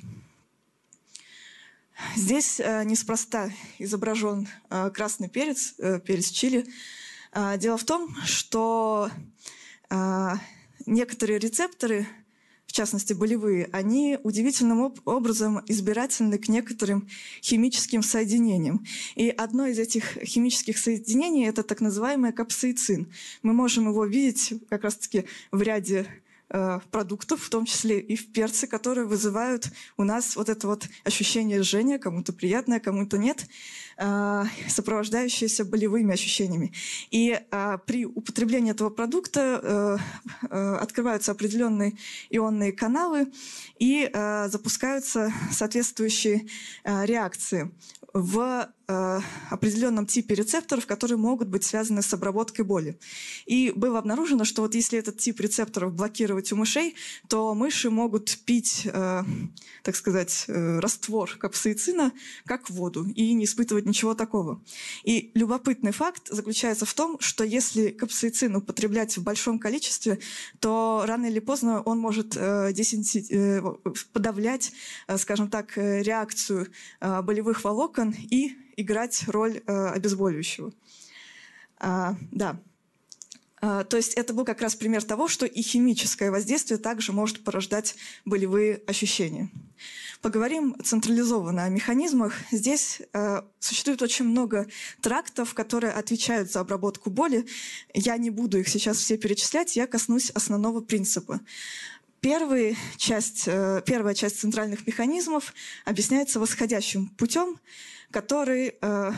Здесь э, неспроста изображен э, красный перец, э, перец чили. Дело в том, что некоторые рецепторы, в частности болевые, они удивительным об образом избирательны к некоторым химическим соединениям. И одно из этих химических соединений – это так называемый капсаицин. Мы можем его видеть как раз-таки в ряде Э, продуктов, в том числе и в перце, которые вызывают у нас вот это вот ощущение жжения, кому-то приятное, кому-то нет, э, сопровождающееся болевыми ощущениями. И э, при употреблении этого продукта открываются определенные ионные каналы и запускаются соответствующие реакции в э, определенном типе рецепторов, которые могут быть связаны с обработкой боли. И было обнаружено, что вот если этот тип рецепторов блокировать у мышей, то мыши могут пить, э, так сказать, э, раствор капсаицина как воду и не испытывать ничего такого. И любопытный факт заключается в том, что если капсаицин употреблять в большом количестве, то рано или поздно он может э, э, подавлять, э, скажем так, реакцию болевых волокон и играть роль обезболивающего. А, да. А, то есть это был как раз пример того, что и химическое воздействие также может порождать болевые ощущения. Поговорим централизованно о механизмах. Здесь э, существует очень много трактов, которые отвечают за обработку боли. Я не буду их сейчас все перечислять, я коснусь основного принципа. Первая часть, э, первая часть центральных механизмов объясняется восходящим путем, который, э,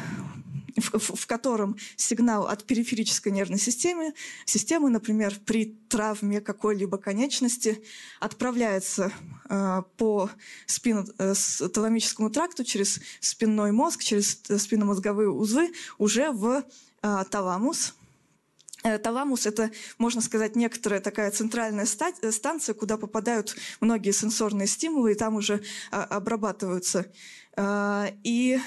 в, в котором сигнал от периферической нервной системы, системы, например, при травме какой-либо конечности, отправляется э, по спину, таламическому тракту через спинной мозг, через спинномозговые узлы уже в таламус, Э, таламус – это, можно сказать, некоторая такая центральная э, станция, куда попадают многие сенсорные стимулы, и там уже а, обрабатываются. И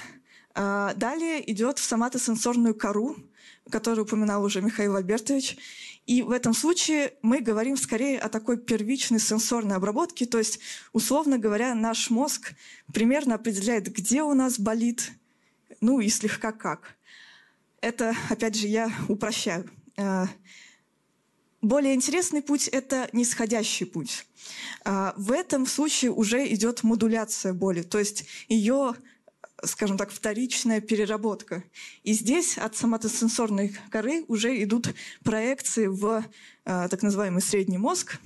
далее идет в соматосенсорную кору, которую упоминал уже Михаил Альбертович. И в этом случае мы говорим скорее о такой первичной сенсорной обработке, то есть, условно говоря, наш мозг примерно определяет, где у нас болит, ну и слегка как. Это, опять же, я упрощаю. Э, более интересный путь – это нисходящий путь. Э, в этом случае уже идет модуляция боли, то есть ее скажем так, вторичная переработка. И здесь от соматосенсорной коры уже идут проекции в э, так называемый средний мозг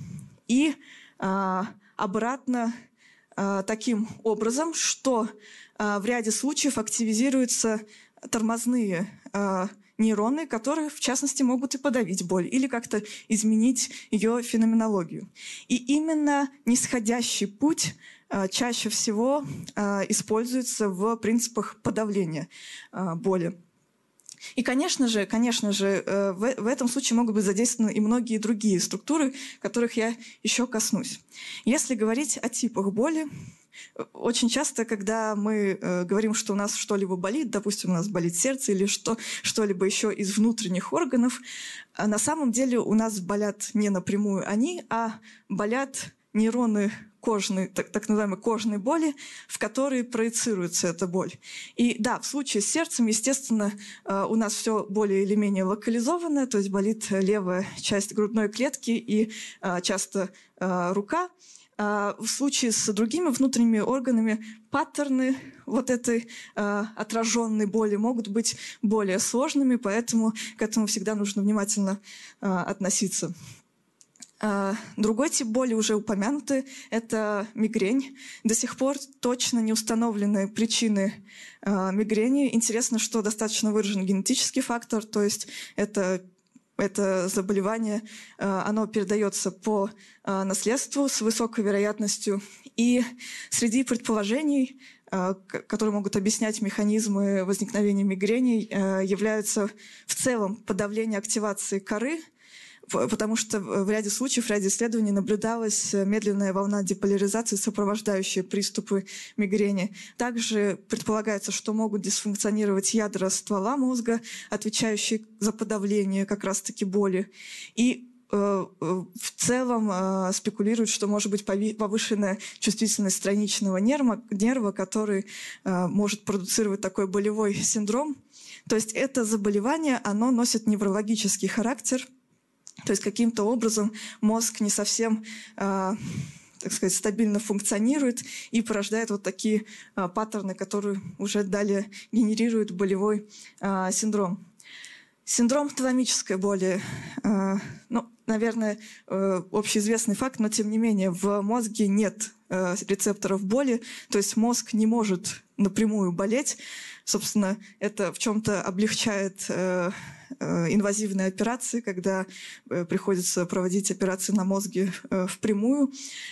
и э, обратно э, таким образом, что э, в ряде случаев активизируются тормозные э, нейроны, которые, в частности, могут и подавить боль или как-то изменить ее феноменологию. И именно нисходящий путь чаще всего используется в принципах подавления боли. И, конечно же, конечно же, в, в этом случае могут быть задействованы и многие другие структуры, которых я еще коснусь. Если говорить о типах боли, очень часто, когда мы э, говорим, что у нас что-либо болит, допустим, у нас болит сердце или что, что-либо еще из внутренних органов, э, на самом деле у нас болят не напрямую они, а болят нейроны кожной, так, так называемой кожной боли, в которые проецируется эта боль. И да, в случае с сердцем, естественно, э, у нас все более или менее локализованное, то есть болит левая часть грудной клетки и э, часто э, рука. В случае с другими внутренними органами паттерны вот этой э, отраженной боли могут быть более сложными, поэтому к этому всегда нужно внимательно э, относиться. Другой тип боли уже упомянутый – это мигрень. До сих пор точно не установлены причины мигрени. Интересно, что достаточно выражен генетический фактор, то есть это это заболевание, э, оно передается по наследству с высокой вероятностью. И среди предположений, которые могут объяснять механизмы возникновения мигрени, являются в целом подавление активации коры – потому что в ряде случаев, в ряде исследований наблюдалась э, медленная волна деполяризации, сопровождающая приступы мигрени. Также предполагается, что могут дисфункционировать ядра ствола мозга, отвечающие за подавление как раз-таки боли. И э, э, в целом спекулируют, что может быть повышенная чувствительность страничного нерва, нерва который может продуцировать такой болевой синдром. То есть это заболевание, оно носит неврологический характер – то есть каким-то образом мозг не совсем э, так сказать, стабильно функционирует и порождает вот такие э, паттерны, которые уже далее генерируют болевой э, синдром. Синдром тавамической боли, э, ну, наверное, э, общеизвестный факт, но тем не менее в мозге нет э, рецепторов боли, то есть мозг не может напрямую болеть. Собственно, это в чем-то облегчает Э, инвазивные операции, когда э, приходится проводить операции на мозге э, впрямую.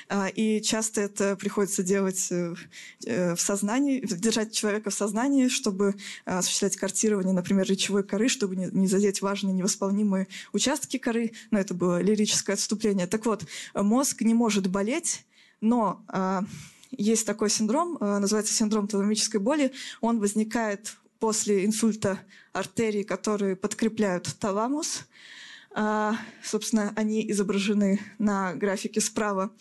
А, и часто это приходится делать в сознании, держать человека в сознании, чтобы осуществлять картирование, например, речевой коры, чтобы не задеть важные невосполнимые участки коры. Но это было лирическое отступление. Так вот, мозг не может болеть, но а, есть такой синдром, называется синдром тавамической боли. Он возникает после инсульта артерий, которые подкрепляют таламус. А, собственно, они изображены на графике справа.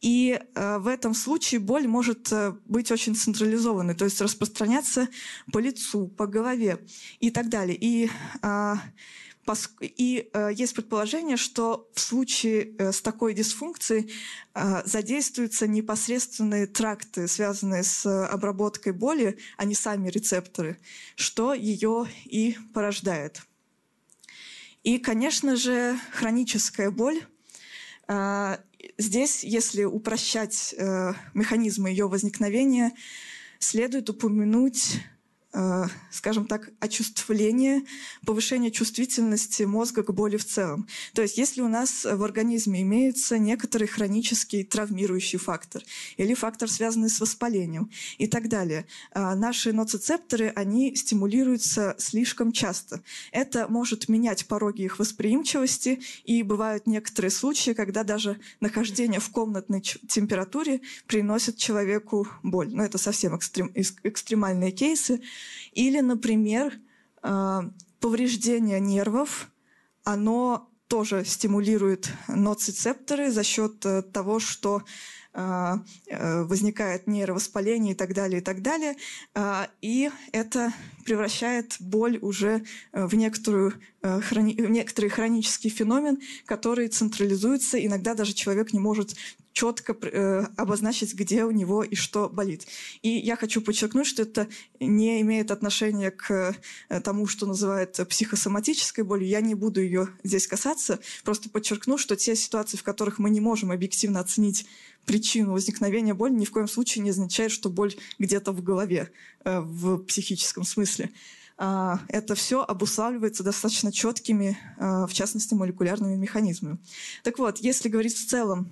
И а, в этом случае боль может э, быть очень централизованной, то есть распространяться по лицу, по голове и так далее. И а, и э, есть предположение, что в случае э, с такой дисфункцией э, задействуются непосредственные тракты, связанные с обработкой боли, а не сами рецепторы, что ее и порождает. И, конечно же, хроническая боль. Здесь, если упрощать механизмы ее возникновения, следует упомянуть скажем так, очувствление, повышение чувствительности мозга к боли в целом. То есть если у нас в организме имеется некоторый хронический травмирующий фактор или фактор, связанный с воспалением и так далее, э, наши ноцицепторы, они стимулируются слишком часто. Это может менять пороги их восприимчивости, и бывают некоторые случаи, когда даже нахождение в комнатной температуре приносит человеку боль. Но это совсем экстрем, экстремальные кейсы. Или, например, э, повреждение нервов, оно тоже стимулирует ноцицепторы за счет э, того, что э, возникает нейровоспаление и так далее, и так далее. И это превращает боль уже в, некоторую, в некоторый хронический феномен, который централизуется. Иногда даже человек не может четко э, обозначить, где у него и что болит. И я хочу подчеркнуть, что это не имеет отношения к э, тому, что называют психосоматической болью. Я не буду ее здесь касаться, просто подчеркну, что те ситуации, в которых мы не можем объективно оценить причину возникновения боли, ни в коем случае не означает, что боль где-то в голове, э, в психическом смысле. А, это все обуславливается достаточно четкими, э, в частности, молекулярными механизмами. Так вот, если говорить в целом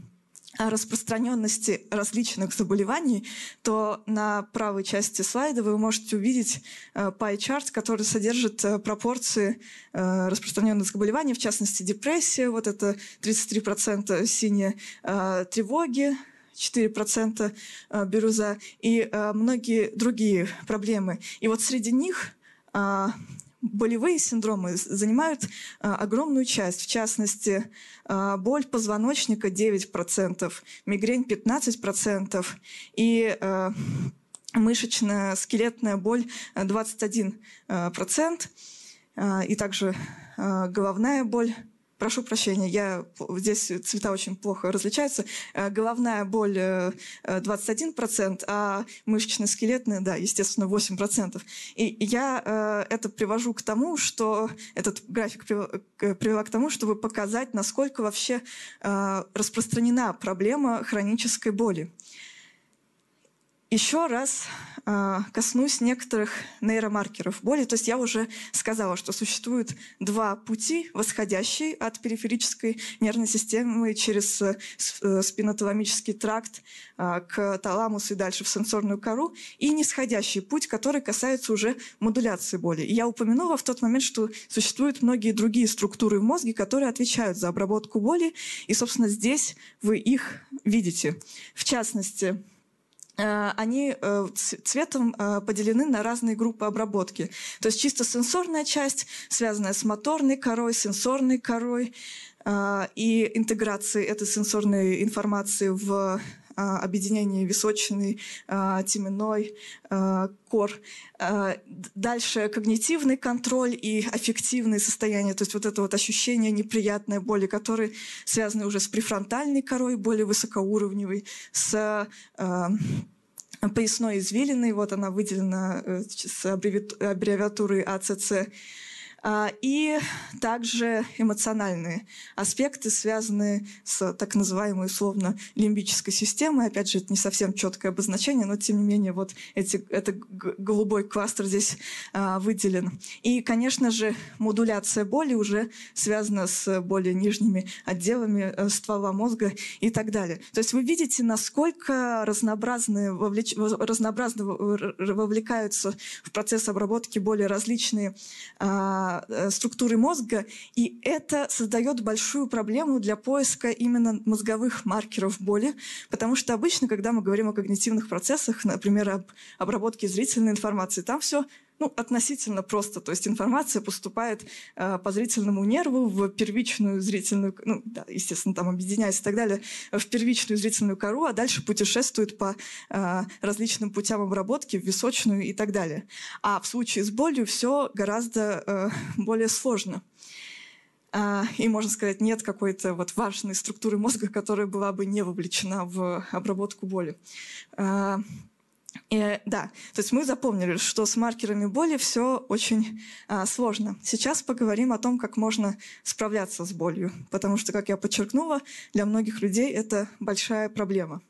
распространенности различных заболеваний, то на правой части слайда вы можете увидеть pie-чарт, который содержит пропорции распространенных заболеваний, в частности депрессия, вот это 33% синие тревоги, 4% бирюза и многие другие проблемы. И вот среди них болевые синдромы занимают а, огромную часть. В частности, а, боль позвоночника 9%, мигрень 15% и а, мышечная скелетная боль 21%, и также головная боль прошу прощения, я, здесь цвета очень плохо различаются. Э, головная боль 21%, э, а мышечно-скелетная, да, естественно, 8%. И я э, это привожу к тому, что этот график привела к тому, чтобы показать, насколько вообще распространена проблема хронической боли. Еще раз э, коснусь некоторых нейромаркеров боли. То есть я уже сказала, что существует два пути, восходящие от периферической нервной системы через э, спиноталамический тракт э, к таламусу и дальше в сенсорную кору, и нисходящий путь, который касается уже модуляции боли. И я упомянула в тот момент, что существуют многие другие структуры в мозге, которые отвечают за обработку боли, и, собственно, здесь вы их видите. В частности, Э, они э, цветом э, поделены на разные группы обработки. То есть чисто сенсорная часть, связанная с моторной корой, сенсорной корой и интеграцией этой сенсорной информации в объединение височный, теменной, кор. Дальше когнитивный контроль и аффективные состояния, то есть вот это вот ощущение неприятной боли, которые связаны уже с префронтальной корой, более высокоуровневой, с поясной извилиной, вот она выделена э, с аббревиатурой АЦЦ, а, и также эмоциональные аспекты, связанные с так называемой условно лимбической системой. Опять же, это не совсем четкое обозначение, но тем не менее вот эти, это голубой кластер здесь а, выделен. И, конечно же, модуляция боли уже связана с более нижними отделами э, ствола мозга и так далее. То есть вы видите, насколько разнообразные, вовлеч... разнообразно вовлекаются в процесс обработки более различные а, Э, структуры мозга, и это создает большую проблему для поиска именно мозговых маркеров боли, потому что обычно, когда мы говорим о когнитивных процессах, например, об обработке зрительной информации, там все ну, относительно просто. То есть информация поступает э, по зрительному нерву в первичную зрительную, ну, да, естественно, там объединяется и так далее, в первичную зрительную кору, а дальше путешествует по э, различным путям обработки в височную и так далее. А в случае с болью все гораздо э, более сложно. Uh, и, можно сказать, нет какой-то вот важной структуры мозга, которая была бы не вовлечена в обработку боли. Uh, и, да, то есть мы запомнили, что с маркерами боли все очень а, сложно. Сейчас поговорим о том, как можно справляться с болью, потому что, как я подчеркнула, для многих людей это большая проблема.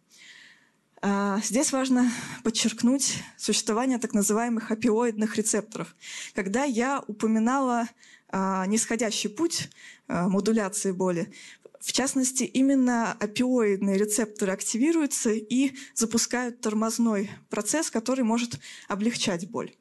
А, здесь важно подчеркнуть существование так называемых опиоидных рецепторов. Когда я упоминала а, нисходящий путь а, модуляции боли, в частности, именно опиоидные рецепторы активируются и запускают тормозной процесс, который может облегчать боль.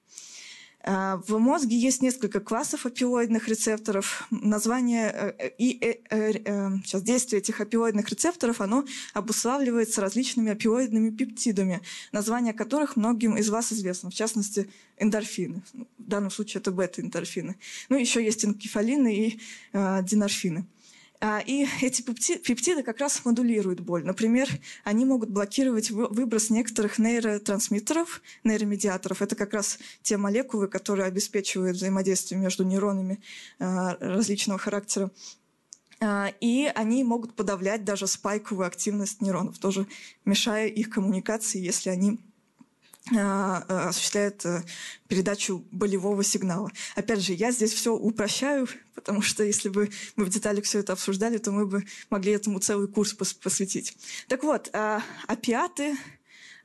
А, в мозге есть несколько классов опиоидных рецепторов. Название э, и э, э, сейчас действие этих опиоидных рецепторов оно обуславливается различными опиоидными пептидами, название которых многим из вас известно, в частности эндорфины. В данном случае это бета-эндорфины. Ну еще есть энкефалины и динорфины. А, и эти пептиды как раз модулируют боль. Например, они могут блокировать выброс некоторых нейротрансмиттеров, нейромедиаторов. Это как раз те молекулы, которые обеспечивают взаимодействие между нейронами а, различного характера. А, и они могут подавлять даже спайковую активность нейронов, тоже мешая их коммуникации, если они осуществляет э, передачу болевого сигнала. Опять же, я здесь все упрощаю, потому что если бы мы в деталях все это обсуждали, то мы бы могли этому целый курс посвятить. Так вот, а, опиаты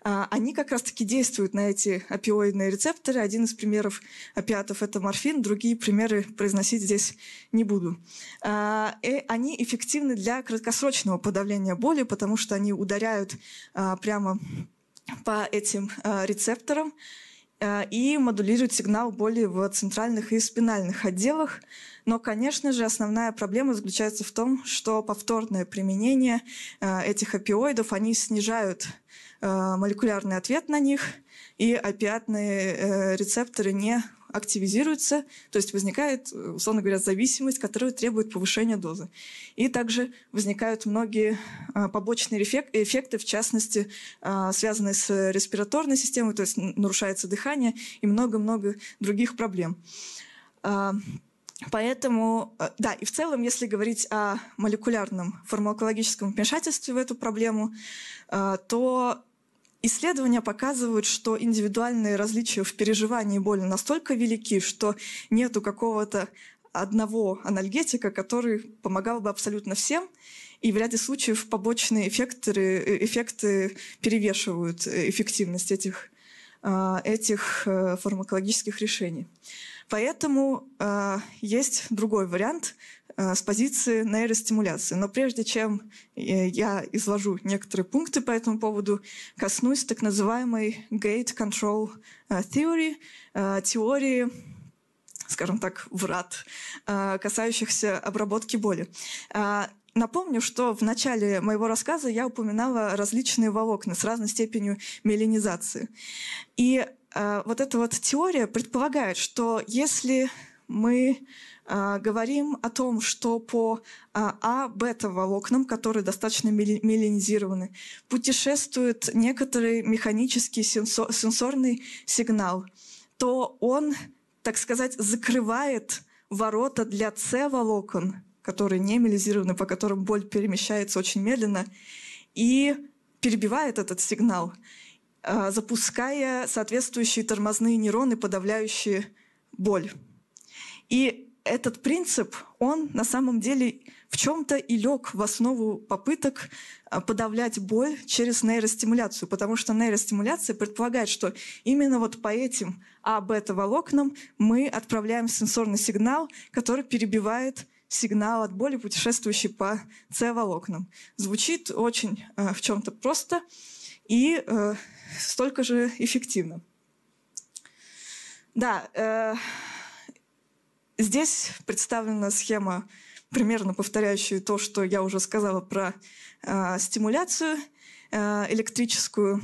а, они как раз-таки действуют на эти опиоидные рецепторы. Один из примеров опиатов – это морфин, другие примеры произносить здесь не буду. А, и они эффективны для краткосрочного подавления боли, потому что они ударяют а, прямо по этим рецепторам, и модулируют сигнал боли в центральных и спинальных отделах. Но, конечно же, основная проблема заключается в том, что повторное применение этих опиоидов, они снижают Э, молекулярный ответ на них, и опиатные э, рецепторы не активизируются, то есть возникает, условно говоря, зависимость, которая требует повышения дозы. И также возникают многие э, побочные эффекты, в частности, связанные с респираторной системой, то есть нарушается дыхание и много-много других проблем. Поэтому, да, и в целом, если говорить о молекулярном фармакологическом вмешательстве в эту проблему, то Исследования показывают, что индивидуальные различия в переживании боли настолько велики, что нету какого-то одного анальгетика, который помогал бы абсолютно всем, и в ряде случаев побочные эффекты, э, эффекты перевешивают эффективность этих, а, этих э, фармакологических решений. Поэтому э, есть другой вариант Э, с позиции нейростимуляции. Но прежде чем э, я изложу некоторые пункты по этому поводу, коснусь так называемой Gate Control э, Theory, теории скажем так, врат, касающихся обработки боли. Напомню, что в начале моего рассказа я упоминала различные волокна с разной степенью меланизации. И вот эта вот теория предполагает, что если мы говорим о том, что по а, А-бета-волокнам, которые достаточно меланизированы, путешествует некоторый механический сенсорный сигнал, то он, так сказать, закрывает ворота для С-волокон, которые не меланизированы, по которым боль перемещается очень медленно, и перебивает этот сигнал, а, запуская соответствующие тормозные нейроны, подавляющие боль. И этот принцип, он на самом деле в чем-то и лег в основу попыток а, подавлять боль через нейростимуляцию, потому что нейростимуляция предполагает, что именно вот по этим А-бета-волокнам мы отправляем сенсорный сигнал, который перебивает сигнал от боли, путешествующий по С-волокнам. Звучит очень э, в чем-то просто и э, столько же эффективно. Да, э, Здесь представлена схема, примерно повторяющая то, что я уже сказала про э, стимуляцию э, электрическую.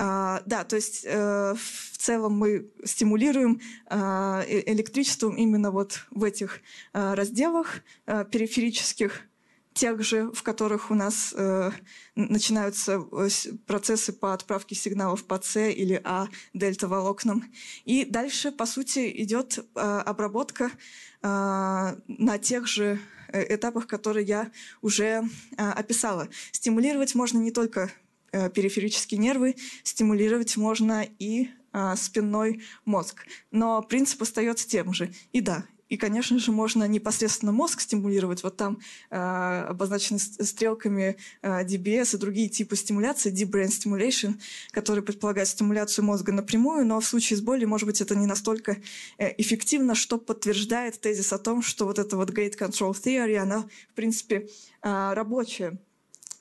Э, да, то есть э, в целом мы стимулируем э, электричеством именно вот в этих э, разделах э, периферических тех же, в которых у нас э, начинаются э, процессы по отправке сигналов по С или А дельта волокнам. И дальше, по сути, идет э, обработка э, на тех же э, этапах, которые я уже э, описала. Стимулировать можно не только э, периферические нервы, стимулировать можно и спинной мозг. Но принцип остается тем же. И да, и, конечно же, можно непосредственно мозг стимулировать. Вот там э, обозначены стрелками э, DBS и другие типы стимуляции, Deep Brain Stimulation, которые предполагают стимуляцию мозга напрямую, но в случае с болью, может быть, это не настолько э, эффективно, что подтверждает тезис о том, что вот эта вот Gate Control Theory, она, в принципе, э, рабочая.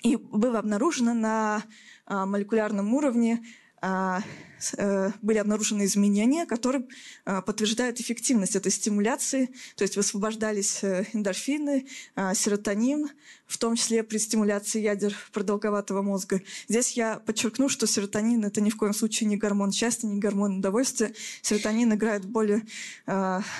И было обнаружено на э, молекулярном уровне Э, были обнаружены изменения, которые э, подтверждают эффективность этой стимуляции, то есть высвобождались э, эндорфины, серотонин, в том числе при стимуляции ядер продолговатого мозга. Здесь я подчеркну, что серотонин – это ни в коем случае не гормон счастья, не гормон удовольствия. Серотонин играет более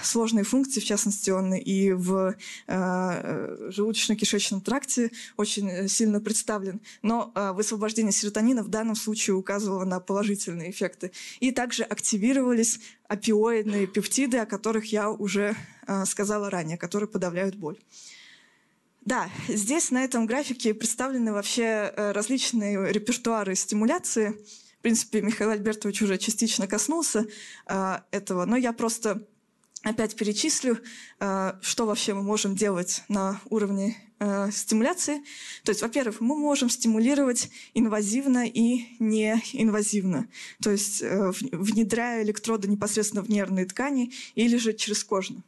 сложные функции, в частности, он и в желудочно-кишечном тракте очень сильно представлен. Но высвобождение серотонина в данном случае указывало на положительный эффект эффекты. И также активировались опиоидные пептиды, о которых я уже э, сказала ранее, которые подавляют боль. Да, здесь на этом графике представлены вообще э, различные репертуары стимуляции. В принципе, Михаил Альбертович уже частично коснулся э, этого, но я просто опять перечислю, э, что вообще мы можем делать на уровне э, стимуляции. То есть, во-первых, мы можем стимулировать инвазивно и неинвазивно. То есть, э, внедряя электроды непосредственно в нервные ткани или же через кожно.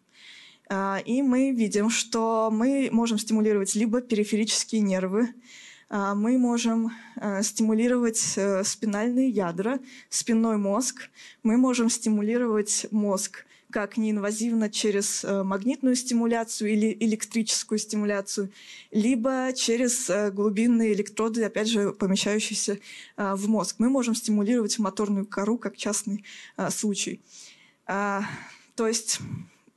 И мы видим, что мы можем стимулировать либо периферические нервы, мы можем стимулировать спинальные ядра, спинной мозг, мы можем стимулировать мозг как неинвазивно через э, магнитную стимуляцию или электрическую стимуляцию, либо через э, глубинные электроды, опять же, помещающиеся э, в мозг. Мы можем стимулировать моторную кору как частный случай. А, то есть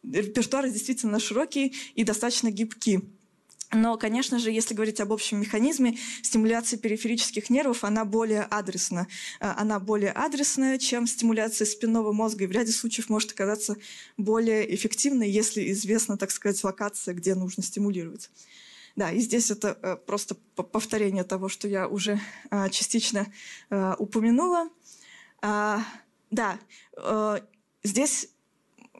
репертуар действительно широкий и достаточно гибкий. Но, конечно же, если говорить об общем механизме, стимуляция периферических нервов, она более адресна. Э, она более адресная, чем стимуляция спинного мозга, и в ряде случаев может оказаться более эффективной, если известна, так сказать, локация, где нужно стимулировать. Да, и здесь это э, просто повторение того, что я уже э, частично упомянула. А, да, здесь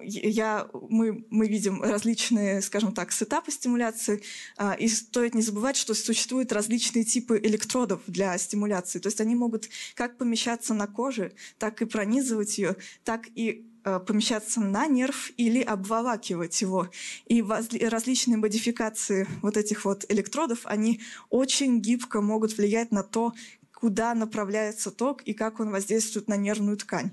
я, мы, мы видим различные, скажем так, сетапы стимуляции, а, и стоит не забывать, что существуют различные типы электродов для стимуляции. То есть они могут как помещаться на коже, так и пронизывать ее, так и а, помещаться на нерв или обволакивать его. И различные модификации вот этих вот электродов, они очень гибко могут влиять на то, куда направляется ток и как он воздействует на нервную ткань.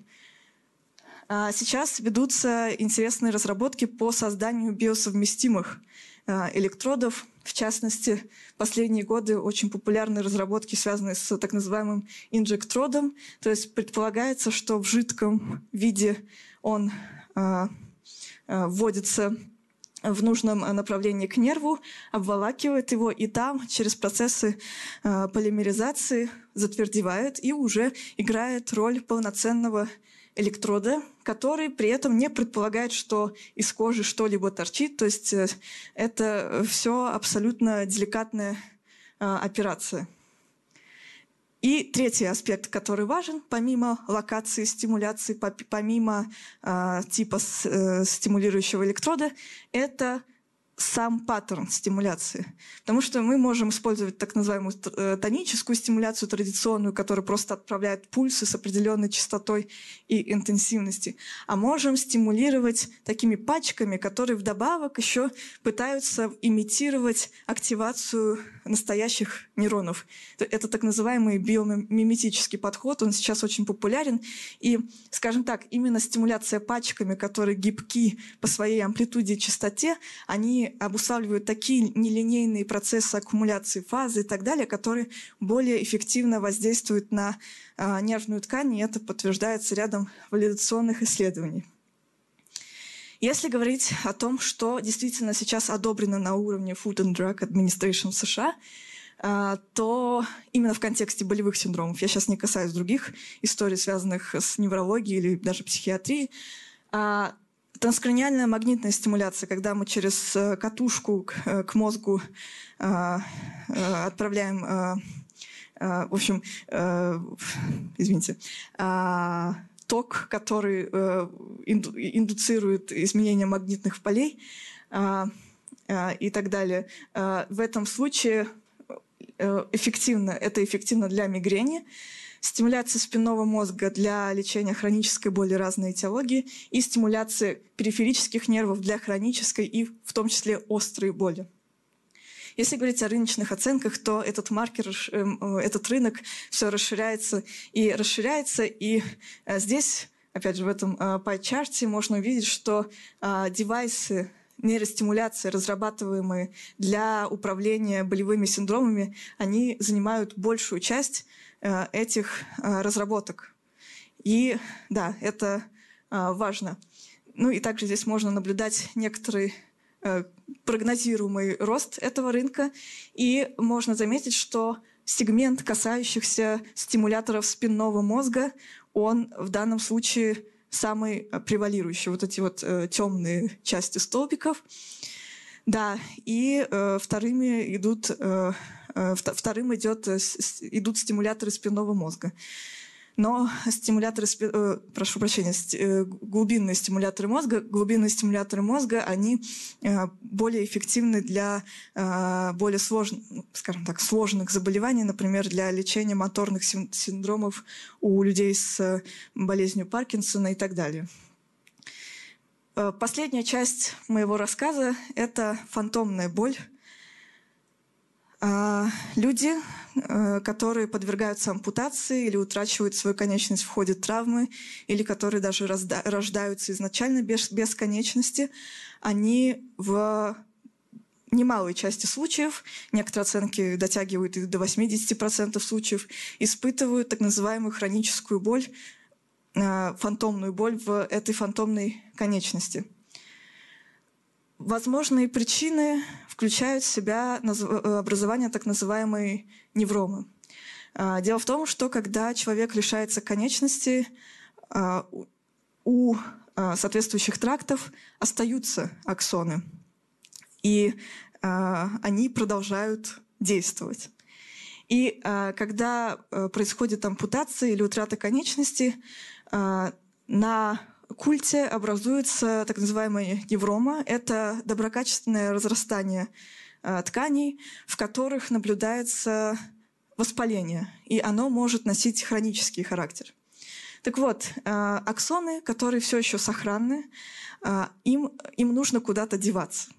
А, сейчас ведутся интересные разработки по созданию биосовместимых а, электродов. В частности, последние годы очень популярны разработки, связанные с так называемым инжектродом. То есть предполагается, что в жидком виде он а, вводится в нужном направлении к нерву, обволакивает его, и там через процессы полимеризации затвердевает и уже играет роль полноценного электрода, который при этом не предполагает, что из кожи что-либо торчит. То есть э, это все абсолютно деликатная а, операция. И третий аспект, который важен, помимо локации стимуляции, помимо э, типа э, стимулирующего электрода, это сам паттерн стимуляции. Потому что мы можем использовать так называемую э, тоническую стимуляцию традиционную, которая просто отправляет пульсы с определенной частотой и интенсивностью. А можем стимулировать такими пачками, которые вдобавок еще пытаются имитировать активацию настоящих нейронов. Это так называемый биомиметический подход, он сейчас очень популярен. И, скажем так, именно стимуляция пачками, которые гибки по своей амплитуде и частоте, они обуславливают такие нелинейные процессы аккумуляции фазы и так далее, которые более эффективно воздействуют на э, нервную ткань, и это подтверждается рядом валидационных исследований. Если говорить о том, что действительно сейчас одобрено на уровне Food and Drug Administration США, то именно в контексте болевых синдромов, я сейчас не касаюсь других историй, связанных с неврологией или даже психиатрией, Транскраниальная магнитная стимуляция, когда мы через э, катушку к, э, мозгу э, отправляем, в общем, извините, ток, который инду, индуцирует изменение магнитных полей и так далее. В этом случае эффективно, это эффективно для мигрени стимуляция спинного мозга для лечения хронической боли разной этиологии и стимуляция периферических нервов для хронической и в том числе острой боли. Если говорить о рыночных оценках, то этот маркер, эм, э, этот рынок все расширяется и расширяется. И э, здесь, опять же, в этом э, пай-чарте можно увидеть, что девайсы нейростимуляции, разрабатываемые для управления болевыми синдромами, они занимают большую часть Э, этих э, разработок. И да, это э, важно. Ну и также здесь можно наблюдать некоторый прогнозируемый рост этого рынка. И можно заметить, что сегмент, касающихся стимуляторов спинного мозга, он в данном случае самый превалирующий. Вот эти вот э, темные части столбиков. Да, и э, вторыми идут э, Э, вторым идет, э, идут стимуляторы спинного мозга. но стимуляторы, э, прошу прощения, э, глубинные стимуляторы мозга, глубинные стимуляторы мозга, они э, более эффективны для более сложных, скажем так, сложных заболеваний, например, для лечения моторных синдромов у людей с болезнью Паркинсона и так далее. Последняя часть моего рассказа – это фантомная боль. А, люди Э, которые подвергаются ампутации или утрачивают свою конечность в ходе травмы, или которые даже рождаются изначально без, без конечности, они в немалой части случаев, некоторые оценки дотягивают и до 80% случаев, испытывают так называемую хроническую боль, э, фантомную боль в этой фантомной конечности. Возможные причины включают в себя э, образование так называемой невромы. А, дело в том, что когда человек лишается конечности, а, у а, соответствующих трактов остаются аксоны, и они продолжают действовать. И когда э, происходит ампутация или утрата конечности, на культе образуется так называемая неврома. Это доброкачественное разрастание э, тканей, в которых наблюдается воспаление, и оно может носить хронический характер. Так вот, э, аксоны, которые все еще сохранны, э, им, им нужно куда-то деваться.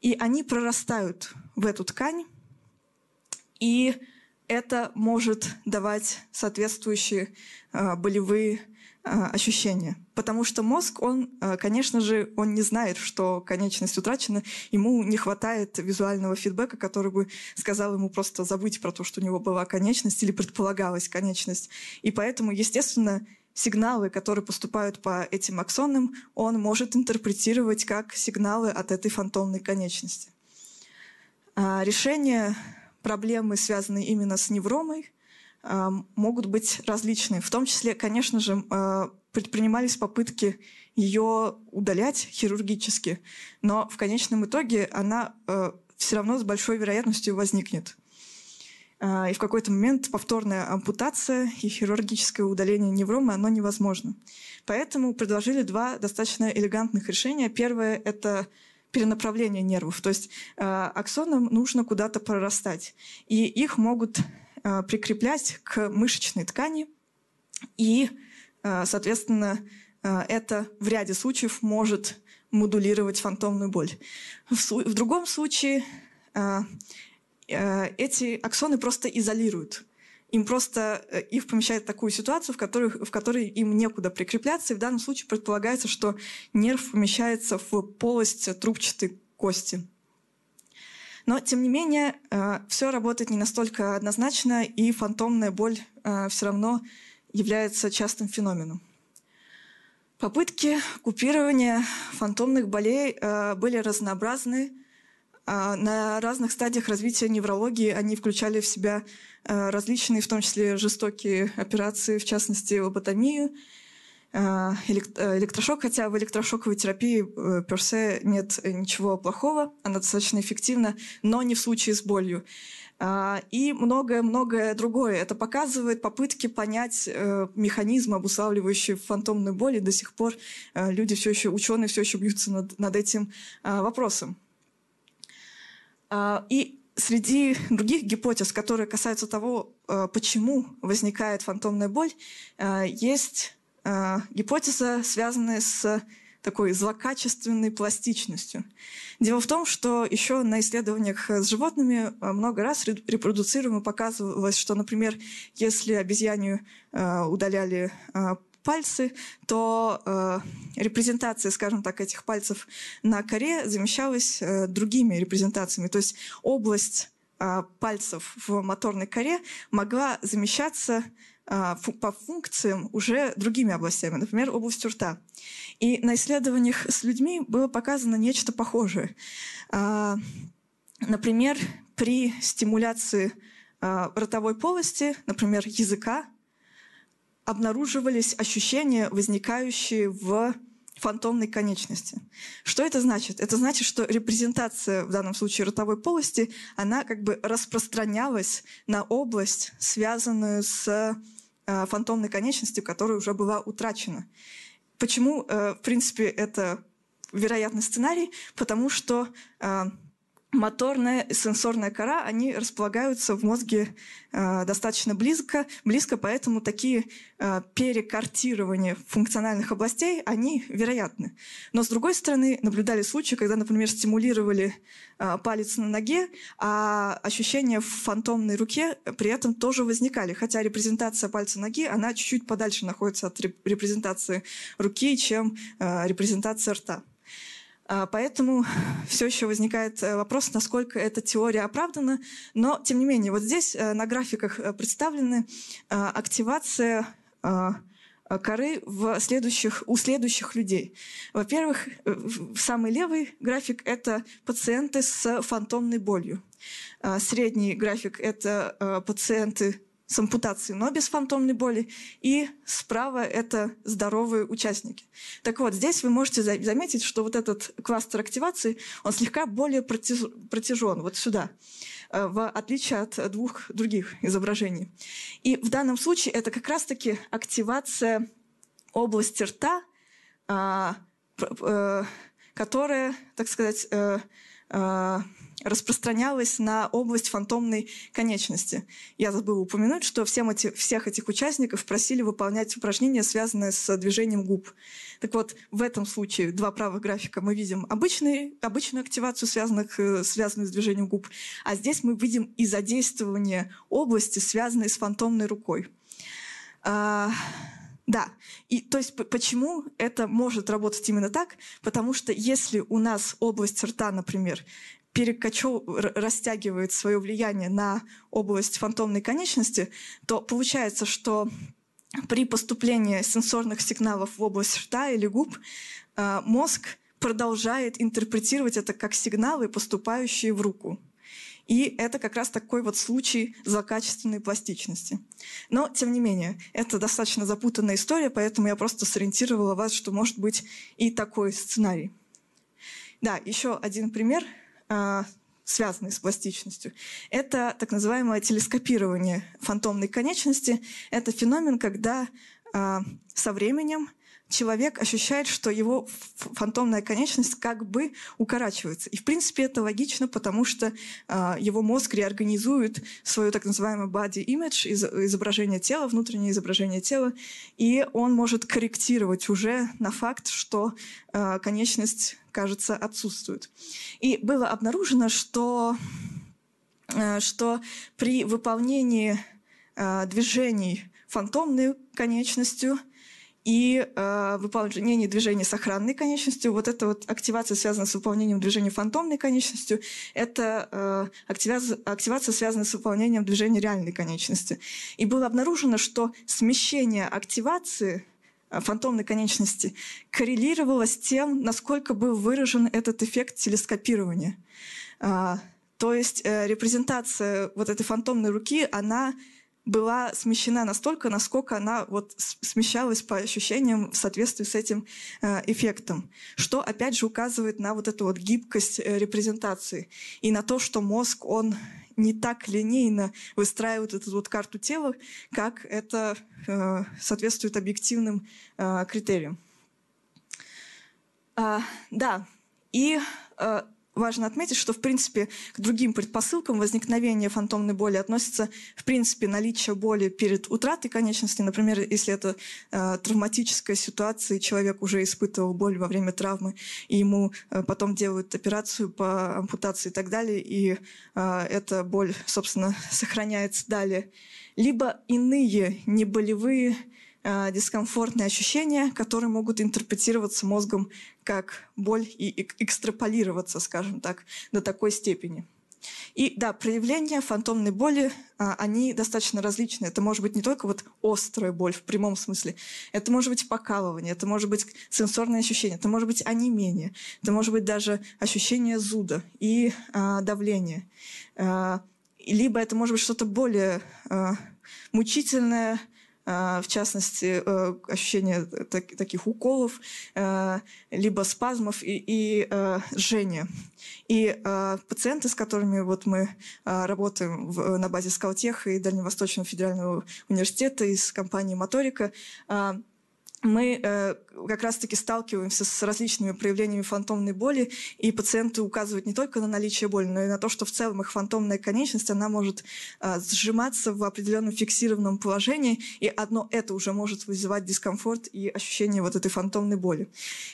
И они прорастают в эту ткань, и это может давать соответствующие болевые а, ощущения. Потому что мозг, он, а, конечно же, он не знает, что конечность утрачена, ему не хватает визуального фидбэка, который бы сказал ему просто забыть про то, что у него была конечность или предполагалась конечность. И поэтому, естественно, сигналы, которые поступают по этим аксонам, он может интерпретировать как сигналы от этой фантомной конечности. А решение проблемы, связанной именно с невромой, могут быть различны. В том числе, конечно же, а, предпринимались попытки ее удалять хирургически, но в конечном итоге она а, все равно с большой вероятностью возникнет. А, и в какой-то момент повторная ампутация и хирургическое удаление невромы, оно невозможно. Поэтому предложили два достаточно элегантных решения. Первое – это перенаправление нервов. То есть аксонам нужно куда-то прорастать. И их могут Э, прикреплять к мышечной ткани, и, э, соответственно, э, это в ряде случаев может модулировать фантомную боль. В, другом случае эти аксоны просто изолируют. Им просто их помещают в такую ситуацию, в которой, в которой им некуда прикрепляться, и в данном случае предполагается, что нерв помещается в полость трубчатой кости. Но, тем не менее, э, все работает не настолько однозначно, и фантомная боль э, все равно является частым феноменом. Попытки купирования фантомных болей э, были разнообразны. На разных стадиях развития неврологии они включали в себя различные, в том числе жестокие операции, в частности, лоботомию – электрошок, хотя в электрошоковой терапии э, персе нет ничего плохого, она достаточно эффективна, но не в случае с болью. И многое-многое другое. Это показывает попытки понять механизм, обуславливающий фантомную боль, и до сих пор люди все еще, ученые все еще бьются над, над этим вопросом. И среди других гипотез, которые касаются того, почему возникает фантомная боль, есть э, гипотеза, связанная с такой злокачественной пластичностью. Дело в том, что еще на исследованиях с животными э, много раз репродуцируемо показывалось, что, например, если обезьянию э, удаляли пальцы, то репрезентация, скажем так, этих пальцев на коре замещалась другими репрезентациями. То есть область пальцев в моторной коре могла замещаться а, по функциям уже другими областями, например, областью рта. И на исследованиях с людьми было показано нечто похожее. А, например, при стимуляции а, ротовой полости, например, языка, обнаруживались ощущения, возникающие в фантомной конечности. Что это значит? Это значит, что репрезентация, в данном случае ротовой полости, она как бы распространялась на область, связанную с фантомной конечностью, которая уже была утрачена. Почему, э, в принципе, это вероятный сценарий? Потому что э, моторная и сенсорная кора, они располагаются в мозге э, достаточно близко, близко, поэтому такие э, перекартирования функциональных областей, они вероятны. Но с другой стороны, наблюдали случаи, когда, например, стимулировали э, палец на ноге, а ощущения в фантомной руке при этом тоже возникали, хотя репрезентация пальца ноги, она чуть-чуть подальше находится от репрезентации руки, чем э, репрезентация рта. А, поэтому все еще возникает э, вопрос, насколько эта теория оправдана. Но, тем не менее, вот здесь э, на графиках э, представлены активация коры в следующих, у следующих людей. Во-первых, самый левый график – это пациенты с фантомной болью. Средний график – это пациенты с ампутацией, но без фантомной боли. И справа это здоровые участники. Так вот, здесь вы можете заметить, что вот этот кластер активации, он слегка более протяжен, вот сюда, э, в отличие от двух других изображений. И в данном случае это как раз-таки активация области рта, а, э, которая, так сказать, э, распространялась на область фантомной конечности. Я забыла упомянуть, что всем эти, всех этих участников просили выполнять упражнения, связанные с движением губ. Так вот, в этом случае два правых графика мы видим обычные, обычную активацию, связанных, э, связанную с движением губ, а здесь мы видим и задействование области, связанной с фантомной рукой. А, да, и то есть почему это может работать именно так? Потому что если у нас область рта, например, перекачу, растягивает свое влияние на область фантомной конечности, то получается, что при поступлении сенсорных сигналов в область рта или губ э, мозг продолжает интерпретировать это как сигналы, поступающие в руку. И это как раз такой вот случай злокачественной пластичности. Но, тем не менее, это достаточно запутанная история, поэтому я просто сориентировала вас, что может быть и такой сценарий. Да, еще один пример – связанные с пластичностью. Это так называемое телескопирование фантомной конечности. Это феномен, когда э, со временем человек ощущает, что его фантомная конечность как бы укорачивается. И в принципе это логично, потому что э, его мозг реорганизует свое так называемое body image, из, изображение тела, внутреннее изображение тела, и он может корректировать уже на факт, что э, конечность, кажется, отсутствует. И было обнаружено, что, э, что при выполнении э, движений фантомной конечностью – и э, выполнение движения с охранной конечностью. Вот эта вот активация связана с выполнением движения фантомной конечностью. Это э, активация, активация связана с выполнением движения реальной конечности. И было обнаружено, что смещение активации э, фантомной конечности коррелировало с тем, насколько был выражен этот эффект телескопирования. А, то есть э, репрезентация вот этой фантомной руки, она была смещена настолько, насколько она вот смещалась по ощущениям в соответствии с этим э, эффектом, что опять же указывает на вот эту вот гибкость э, репрезентации и на то, что мозг, он не так линейно выстраивает эту вот карту тела, как это э, соответствует объективным критериям. А, да, и важно отметить, что, в принципе, к другим предпосылкам возникновения фантомной боли относится, в принципе, наличие боли перед утратой конечности. Например, если это э, травматическая ситуация, и человек уже испытывал боль во время травмы, и ему э, потом делают операцию по ампутации и так далее, и э, эта боль, собственно, сохраняется далее. Либо иные неболевые э, дискомфортные ощущения, которые могут интерпретироваться мозгом как боль и экстраполироваться, скажем так, до такой степени. И да, проявления фантомной боли, а, они достаточно различны. Это может быть не только вот острая боль в прямом смысле, это может быть покалывание, это может быть сенсорное ощущение, это может быть онемение, это может быть даже ощущение зуда и а, давления. А, либо это может быть что-то более а, мучительное, в частности, ощущение таких уколов, либо спазмов и, и жжения. И пациенты, с которыми вот мы работаем на базе Скалтех и Дальневосточного федерального университета из компании «Моторика», мы э, как раз-таки сталкиваемся с различными проявлениями фантомной боли, и пациенты указывают не только на наличие боли, но и на то, что в целом их фантомная конечность, она может э, сжиматься в определенном фиксированном положении, и одно это уже может вызывать дискомфорт и ощущение вот этой фантомной боли.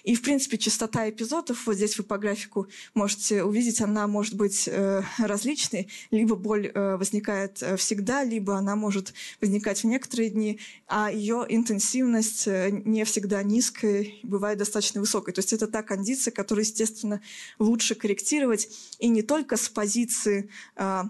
И, в принципе, частота эпизодов, вот здесь вы по графику можете увидеть, она может быть э, различной, либо боль э, возникает э, всегда, либо она может возникать в некоторые дни, а ее интенсивность э, не всегда низкая, бывает достаточно высокой. То есть это та кондиция, которую, естественно, лучше корректировать и не только с позиции э,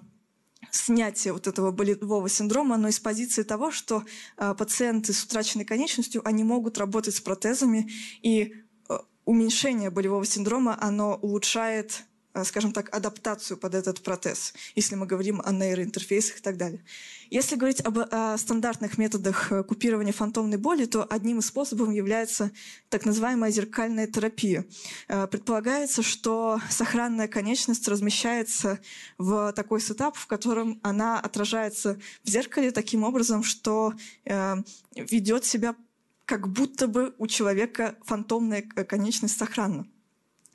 снятия вот этого болевого синдрома, но и с позиции того, что э, пациенты с утраченной конечностью, они могут работать с протезами, и э, уменьшение болевого синдрома, оно улучшает скажем так, адаптацию под этот протез, если мы говорим о нейроинтерфейсах и так далее. Если говорить об о стандартных методах э, купирования фантомной боли, то одним из способов является так называемая зеркальная терапия. Э, предполагается, что сохранная конечность размещается в такой сетап, в котором она отражается в зеркале таким образом, что ведет себя как будто бы у человека фантомная конечность сохранна.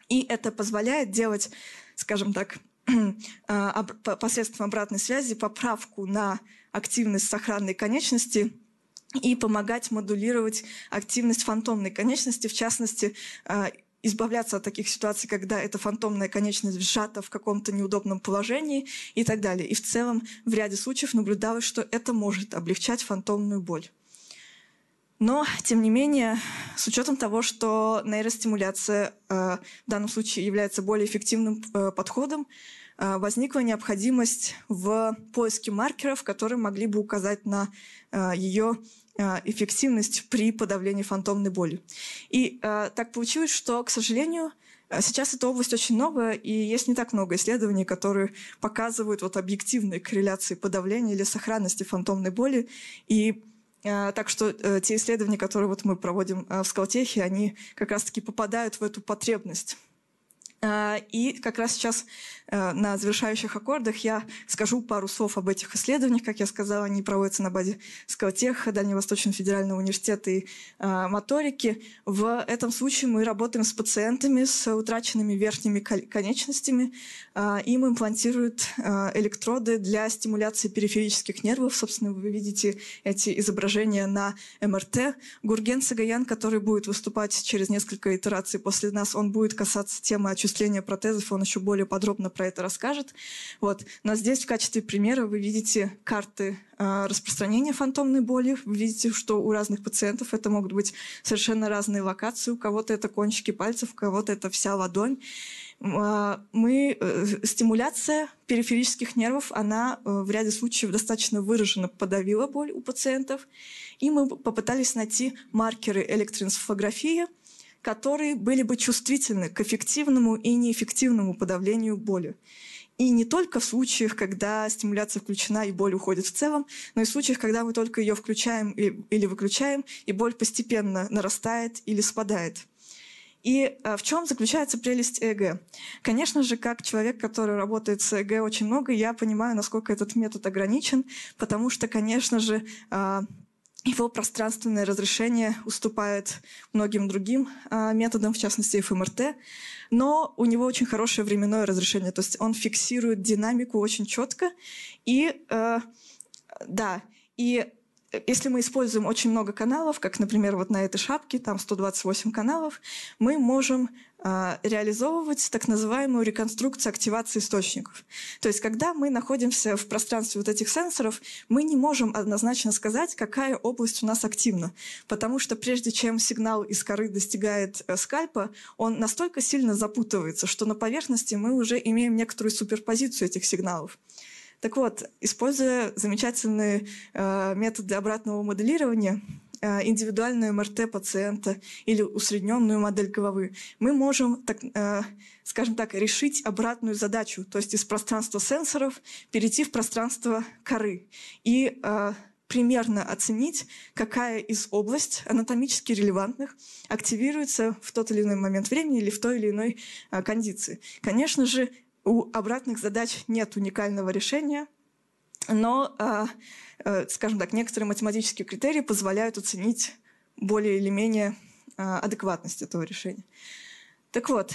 И это позволяет делать, скажем так, а, посредством обратной связи поправку на активность сохранной конечности и помогать модулировать активность фантомной конечности, в частности, а, избавляться от таких ситуаций, когда эта фантомная конечность сжата в каком-то неудобном положении и так далее. И в целом в ряде случаев наблюдалось, что это может облегчать фантомную боль. Но, тем не менее, с учетом того, что нейростимуляция э, в данном случае является более эффективным э, подходом, э, возникла необходимость в поиске маркеров, которые могли бы указать на ее эффективность при подавлении фантомной боли. И так получилось, что, к сожалению, Сейчас эта область очень новая, и есть не так много исследований, которые показывают вот объективные корреляции подавления или сохранности фантомной боли. И так что э, те исследования, которые вот мы проводим э, в Скалтехе, они как раз-таки попадают в эту потребность. А, и как раз сейчас Э, на завершающих аккордах я скажу пару слов об этих исследованиях. Как я сказала, они проводятся на базе Скалтех, Дальневосточного федерального университета и э, моторики. В этом случае мы работаем с пациентами с утраченными верхними конечностями. Э, им имплантируют электроды для стимуляции периферических нервов. Собственно, вы видите эти изображения на МРТ. Гурген Сагаян, который будет выступать через несколько итераций после нас, он будет касаться темы отчисления протезов, он еще более подробно про это расскажет. Вот. Но здесь в качестве примера вы видите карты э, распространения фантомной боли. Вы видите, что у разных пациентов это могут быть совершенно разные локации. У кого-то это кончики пальцев, у кого-то это вся ладонь. Э, мы, э, стимуляция периферических нервов, она э, в ряде случаев достаточно выраженно подавила боль у пациентов. И мы попытались найти маркеры электроэнцефалографии, которые были бы чувствительны к эффективному и неэффективному подавлению боли. И не только в случаях, когда стимуляция включена и боль уходит в целом, но и в случаях, когда мы только ее включаем или выключаем, и боль постепенно нарастает или спадает. И а, в чем заключается прелесть ЭЭГ? Конечно же, как человек, который работает с ЭЭГ очень много, я понимаю, насколько этот метод ограничен, потому что, конечно же, а, его пространственное разрешение уступает многим другим э, методам, в частности ФМРТ, но у него очень хорошее временное разрешение, то есть он фиксирует динамику очень четко. И э, да, и если мы используем очень много каналов, как, например, вот на этой шапке, там 128 каналов, мы можем э, реализовывать так называемую реконструкцию активации источников. То есть, когда мы находимся в пространстве вот этих сенсоров, мы не можем однозначно сказать, какая область у нас активна. Потому что прежде чем сигнал из коры достигает э, скальпа, он настолько сильно запутывается, что на поверхности мы уже имеем некоторую суперпозицию этих сигналов. Так вот, используя замечательные э, методы обратного моделирования, индивидуальную МРТ пациента или усредненную модель головы, мы можем, так, э, скажем так, решить обратную задачу, то есть из пространства сенсоров перейти в пространство коры и э, примерно оценить, какая из область анатомически релевантных активируется в тот или иной момент времени или в той или иной кондиции. Конечно же, у обратных задач нет уникального решения, но, а, а, скажем так, некоторые математические критерии позволяют оценить более или менее а, адекватность этого решения. Так вот,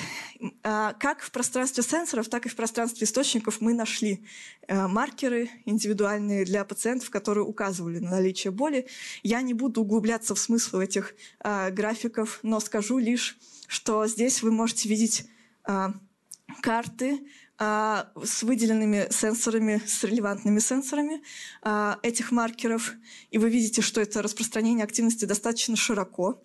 а, как в пространстве сенсоров, так и в пространстве источников мы нашли а, маркеры индивидуальные для пациентов, которые указывали на наличие боли. Я не буду углубляться в смысл этих графиков, но скажу лишь, что здесь вы можете видеть карты с выделенными сенсорами, с релевантными сенсорами этих маркеров. И вы видите, что это распространение активности достаточно широко.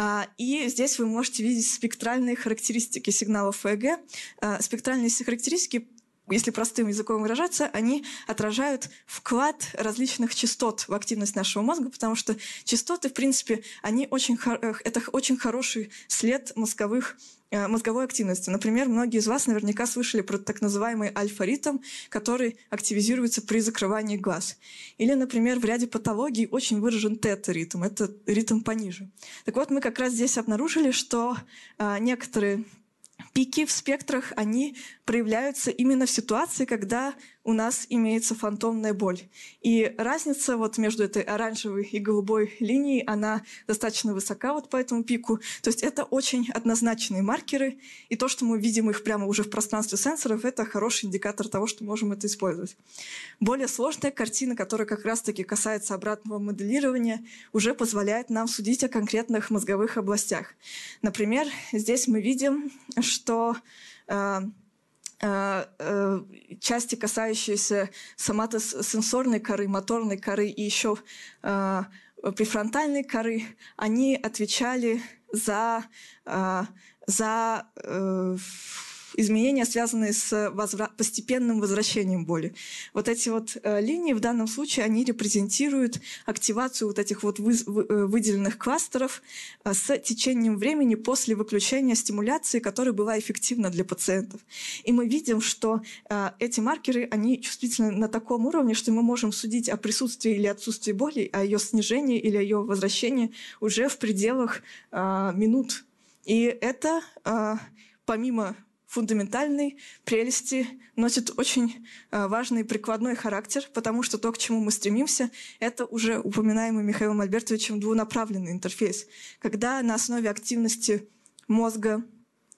А, и здесь вы можете видеть спектральные характеристики сигналов ЭЭГ. А, спектральные характеристики если простым языком выражаться, они отражают вклад различных частот в активность нашего мозга, потому что частоты, в принципе, они очень, э, это очень хороший след мозговых мозговой активности. Например, многие из вас наверняка слышали про так называемый альфа-ритм, который активизируется при закрывании глаз. Или, например, в ряде патологий очень выражен тета-ритм, это ритм пониже. Так вот, мы как раз здесь обнаружили, что а, некоторые пики в спектрах, они проявляются именно в ситуации, когда у нас имеется фантомная боль. И разница вот между этой оранжевой и голубой линией, она достаточно высока вот по этому пику. То есть это очень однозначные маркеры, и то, что мы видим их прямо уже в пространстве сенсоров, это хороший индикатор того, что можем это использовать. Более сложная картина, которая как раз-таки касается обратного моделирования, уже позволяет нам судить о конкретных мозговых областях. Например, здесь мы видим, что э, части, касающиеся соматосенсорной коры, моторной коры и еще э, префронтальной коры, они отвечали за, за изменения, связанные с возвра- постепенным возвращением боли. Вот эти вот э, линии в данном случае, они репрезентируют активацию вот этих вот вы- э, выделенных кластеров э, с течением времени после выключения стимуляции, которая была эффективна для пациентов. И мы видим, что э, эти маркеры, они чувствительны на таком уровне, что мы можем судить о присутствии или отсутствии боли, о ее снижении или о ее возвращении уже в пределах э, минут. И это э, помимо фундаментальной прелести носит очень э, важный прикладной характер, потому что то, к чему мы стремимся, это уже упоминаемый Михаилом Альбертовичем двунаправленный интерфейс. Когда на основе активности мозга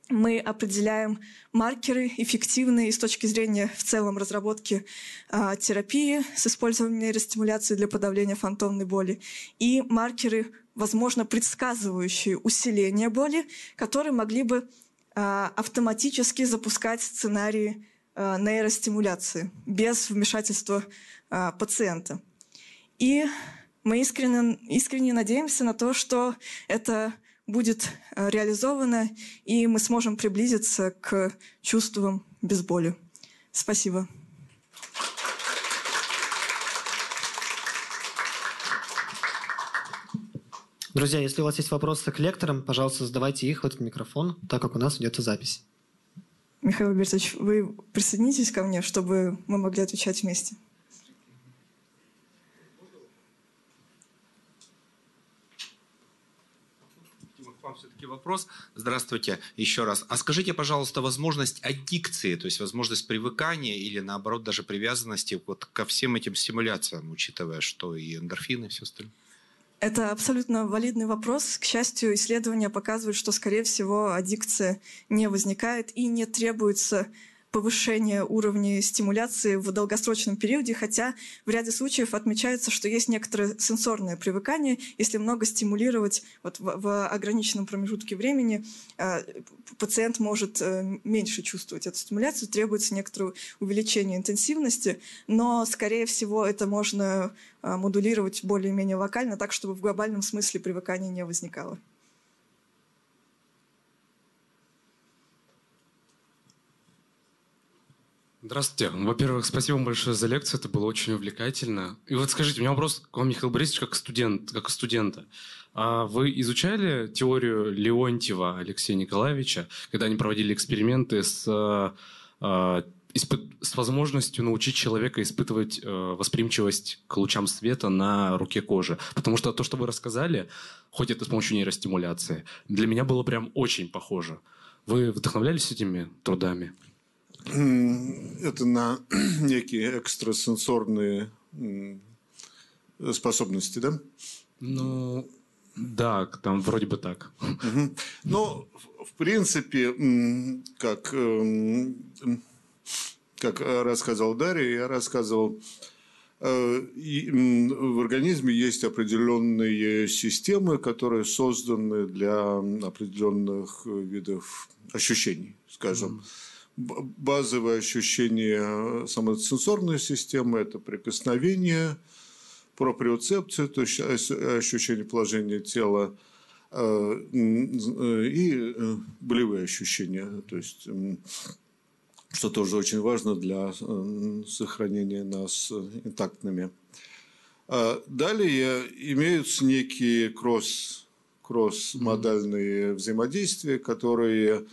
мы определяем маркеры, эффективные с точки зрения в целом разработки э, терапии с использованием нейростимуляции для подавления фантомной боли, и маркеры, возможно, предсказывающие усиление боли, которые могли бы автоматически запускать сценарии а, нейростимуляции без вмешательства а, пациента. И мы искренне, искренне надеемся на то, что это будет реализовано, и мы сможем приблизиться к чувствам без боли. Спасибо. Друзья, если у вас есть вопросы к лекторам, пожалуйста, задавайте их в этот микрофон, так как у нас идет запись. Михаил Альбертович, вы присоединитесь ко мне, чтобы мы могли отвечать вместе? к вам все-таки вопрос. Здравствуйте еще раз. А скажите, пожалуйста, возможность аддикции, то есть возможность привыкания или наоборот даже привязанности вот ко всем этим стимуляциям, учитывая, что и эндорфины и все остальное? Это абсолютно валидный вопрос. К счастью, исследования показывают, что, скорее всего, аддикция не возникает и не требуется повышение уровня стимуляции в долгосрочном периоде, хотя в ряде случаев отмечается, что есть некоторое сенсорное привыкание. Если много стимулировать вот в, в ограниченном промежутке времени, э, пациент может э, меньше чувствовать эту стимуляцию, требуется некоторое увеличение интенсивности, но, скорее всего, это можно э, модулировать более-менее локально, так, чтобы в глобальном смысле привыкания не возникало. Здравствуйте. Во-первых, спасибо вам большое за лекцию, это было очень увлекательно. И вот скажите, у меня вопрос к вам, Михаил Борисович, как студент, как студента. А вы изучали теорию Леонтьева Алексея Николаевича, когда они проводили эксперименты с э, с возможностью научить человека испытывать э, восприимчивость к лучам света на руке кожи. Потому что то, что вы рассказали, хоть это с помощью нейростимуляции, для меня было прям очень похоже. Вы вдохновлялись этими трудами? Это на некие экстрасенсорные способности, да? Ну, да, там вроде бы так. Угу. Ну, в принципе, как, эм, как рассказал Дарья, я рассказывал, э, в организме есть определенные системы, которые созданы для определенных видов ощущений, скажем. Базовое ощущение самосенсорной системы – это прикосновение – проприоцепцию, то есть ощущение положения тела, э, и э, болевые ощущения, то есть что тоже очень важно для э, сохранения нас интактными. А далее имеются некие кросс, кросс-модальные взаимодействия, которые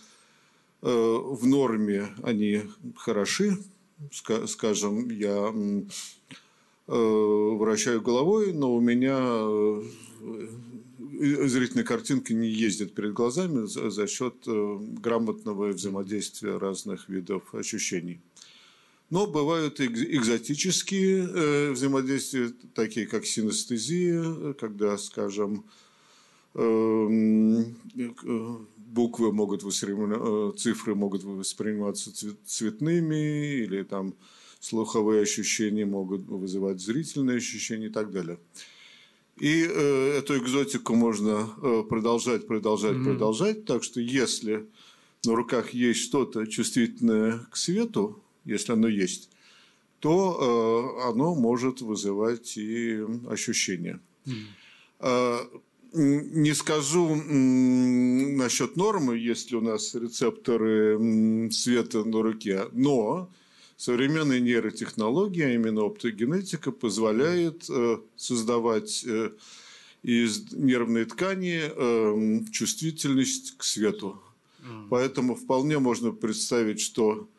в норме они хороши. Скажем, я Э, вращаю головой, но у меня э, зрительные картинки не ездят перед глазами за счет э, грамотного взаимодействия разных видов ощущений. Но бывают экзотические взаимодействия, такие как синестезия, когда, скажем, буквы могут восприниматься, цифры могут восприниматься цветными или там слуховые ощущения могут вызывать зрительные ощущения и так далее. И э, эту экзотику можно э, продолжать, продолжать, mm-hmm. продолжать. Так что если на руках есть что-то чувствительное к свету, если оно есть, то э, оно может вызывать и ощущения. Mm-hmm. Не скажу насчет нормы, если у нас рецепторы света на руке, но Современные нейротехнологии, а именно оптогенетика, позволяет э, создавать э, из нервной ткани э, чувствительность к свету. Поэтому вполне можно представить, что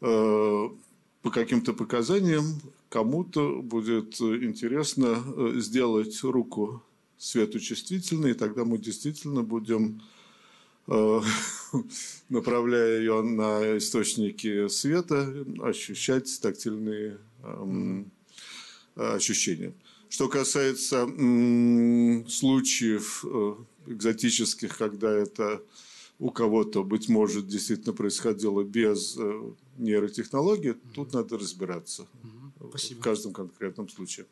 по каким-то показаниям кому-то будет интересно сделать руку свету чувствительной, и тогда мы действительно будем Э, направляя ее на источники света, ощущать тактильные эм, ощущения. Что касается случаев э, экзотических, когда это у кого-то, быть может, действительно происходило без э, нейротехнологии, тут надо разбираться Спасибо. в каждом конкретном случае.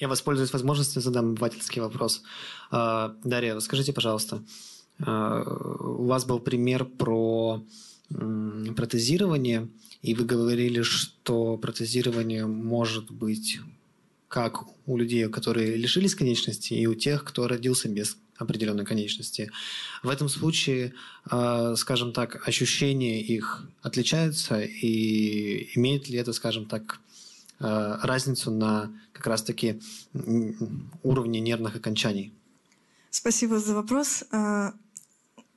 Я воспользуюсь возможностью, задам обывательский вопрос. А, Дарья, скажите, пожалуйста, а, у вас был пример про протезирование, и вы говорили, что протезирование может быть как у людей, которые лишились конечности, и у тех, кто родился без определенной конечности. В этом случае, а, скажем так, ощущения их отличаются, и имеет ли это, скажем так, разницу на как раз-таки уровне нервных окончаний? Спасибо за вопрос.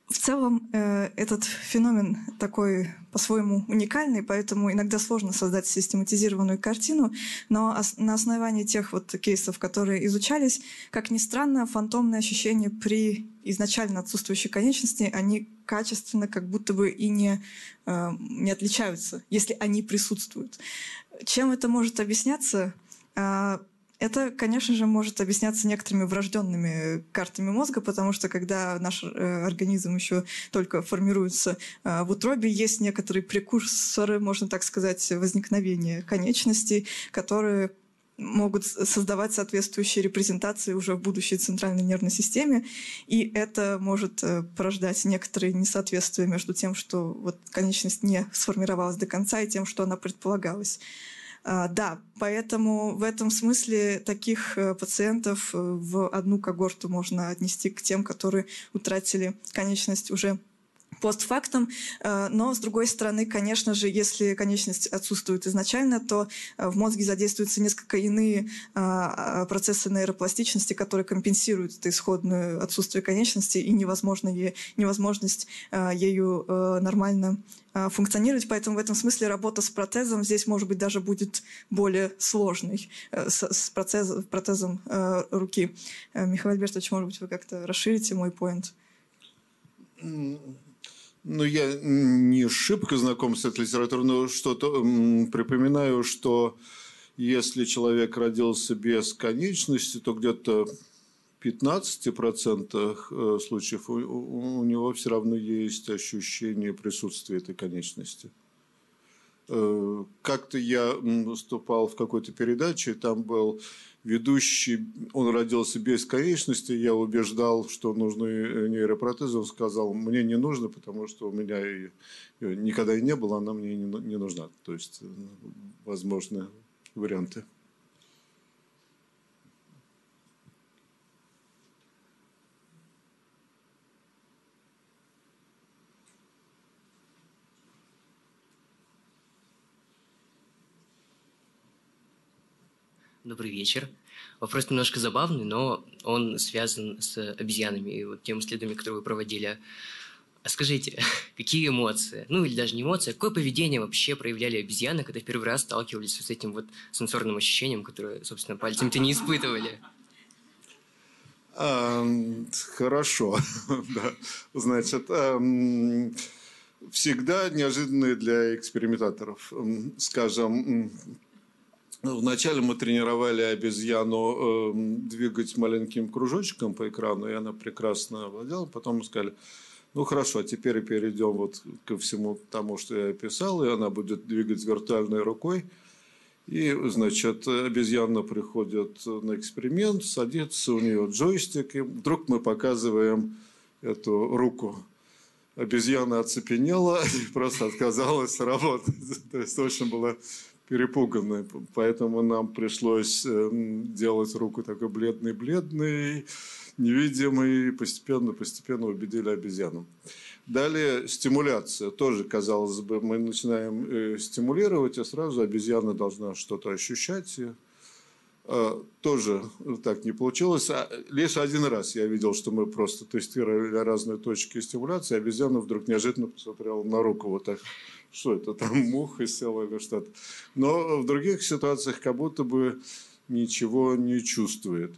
Э, в целом э, этот феномен такой по-своему уникальный, поэтому иногда сложно создать систематизированную картину, но на основании тех вот кейсов, которые изучались, как ни странно, фантомные ощущения при изначально отсутствующей конечности, они качественно как будто бы и не, не отличаются, если они присутствуют. Чем это может объясняться? А, это, конечно же, может объясняться некоторыми врожденными картами мозга, потому что когда наш э, организм еще только формируется э, в утробе, есть некоторые прекурсоры, можно так сказать, возникновения конечностей, которые могут создавать соответствующие репрезентации уже в будущей центральной нервной системе, и это может э, порождать некоторые несоответствия между тем, что вот конечность не сформировалась до конца, и тем, что она предполагалась. А, да, поэтому в этом смысле таких э, пациентов э, в одну когорту можно отнести к тем, которые утратили конечность уже постфактум, э, но с другой стороны, конечно же, если конечность отсутствует изначально, то э, в мозге задействуются несколько иные э, процессы нейропластичности, которые компенсируют это исходное отсутствие конечности и невозможность ею нормально функционировать. Поэтому в этом смысле работа с протезом здесь, может быть, даже будет более сложной с, с протез, протезом руки. Михаил Альбертович, может быть, вы как-то расширите мой поинт? Ну, я не шибко знаком с этой литературой, но что-то припоминаю, что если человек родился без конечности, то где-то в 15% э, случаев у, у него все равно есть ощущение присутствия этой конечности. Э, как-то я выступал в какой-то передаче, там был ведущий, он родился без конечности, я убеждал, что нужны э, нейропротезы, он сказал, мне не нужно, потому что у меня ее никогда и не было, она мне не нужна. То есть, э, возможны варианты. Добрый вечер. Вопрос немножко забавный, но он связан с обезьянами и вот тем исследованием, которые вы проводили. А скажите, какие эмоции, ну или даже не эмоции, а какое поведение вообще проявляли обезьяны, когда в первый раз сталкивались с этим вот сенсорным ощущением, которое, собственно, пальцем-то не испытывали? А, хорошо. Значит, всегда неожиданные для экспериментаторов. Скажем, вначале мы тренировали обезьяну э, двигать маленьким кружочком по экрану, и она прекрасно владела. Потом мы сказали, ну хорошо, а теперь перейдем вот ко всему тому, что я описал, и она будет двигать виртуальной рукой. И, значит, обезьяна приходит на эксперимент, садится, у нее джойстик, и вдруг мы показываем эту руку. Обезьяна оцепенела и просто отказалась работать. То есть очень было перепуганы, поэтому нам пришлось эм, делать руку такой бледный-бледный, невидимый, постепенно-постепенно убедили обезьяну. Далее стимуляция. Тоже, казалось бы, мы начинаем э, стимулировать, и сразу обезьяна должна что-то ощущать. Э, тоже так не получилось. А лишь один раз я видел, что мы просто тестировали разные точки стимуляции, обезьяна вдруг неожиданно посмотрела на руку вот так что это там муха села или что-то. Но в других ситуациях как будто бы ничего не чувствует.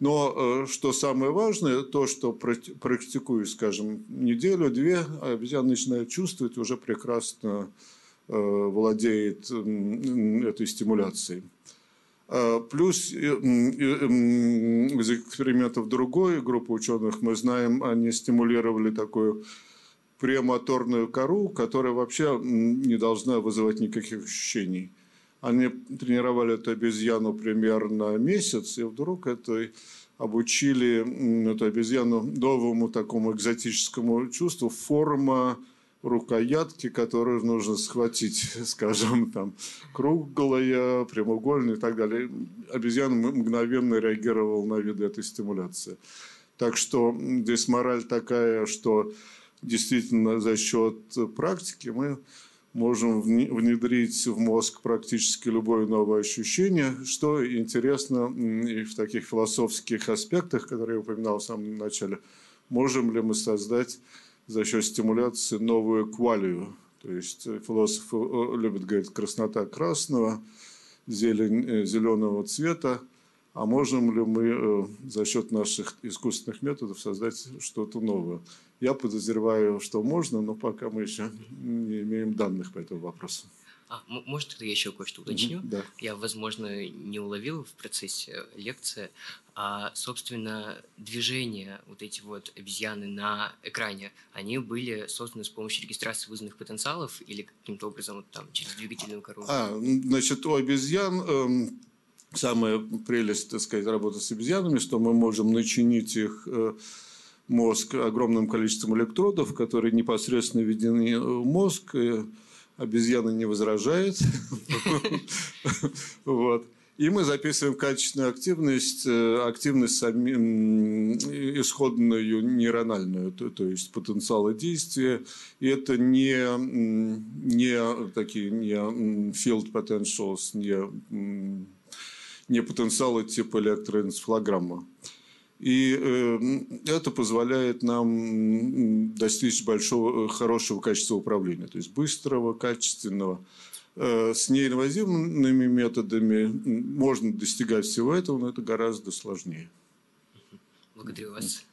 Но э, что самое важное, то, что практикую, скажем, неделю-две, обезьяна начинает чувствовать, уже прекрасно э, владеет этой стимуляцией. А, плюс из экспериментов другой группы ученых мы знаем, они стимулировали такую премоторную кору, которая вообще не должна вызывать никаких ощущений. Они тренировали эту обезьяну примерно месяц, и вдруг это обучили эту обезьяну новому такому экзотическому чувству форма рукоятки, которую нужно схватить, скажем, там, круглая, прямоугольная и так далее. Обезьяна мгновенно реагировала на виды этой стимуляции. Так что здесь мораль такая, что действительно за счет практики мы можем внедрить в мозг практически любое новое ощущение, что интересно и в таких философских аспектах, которые я упоминал в самом начале, можем ли мы создать за счет стимуляции новую квалию. То есть философы любят говорить краснота красного, зелень э, зеленого цвета, а можем ли мы э, за счет наших искусственных методов создать что-то новое. Я подозреваю, что можно, но пока мы еще не имеем данных по этому вопросу. А, может, тогда я еще кое-что уточню? Mm-hmm, да. Я, возможно, не уловил в процессе лекции. А, собственно, движения вот эти вот обезьяны на экране, они были созданы с помощью регистрации вызванных потенциалов или каким-то образом вот, там через двигательную коробку? А, значит, у обезьян эм, самая прелесть, так сказать, работы с обезьянами, что мы можем начинить их э, мозг огромным количеством электродов, которые непосредственно введены в мозг. Обезьяна не возражает. Вот. И мы записываем качественную активность, э, активность сами, исходную нейрональную, то, то есть потенциалы действия. И это не, не такие не field potentials, не, не потенциалы типа электроэнцефалограмма. И э, это позволяет нам достичь большого, хорошего качества управления, то есть быстрого, качественного. Э, с неинвазивными методами можно достигать всего этого, но это гораздо сложнее. Благодарю вас.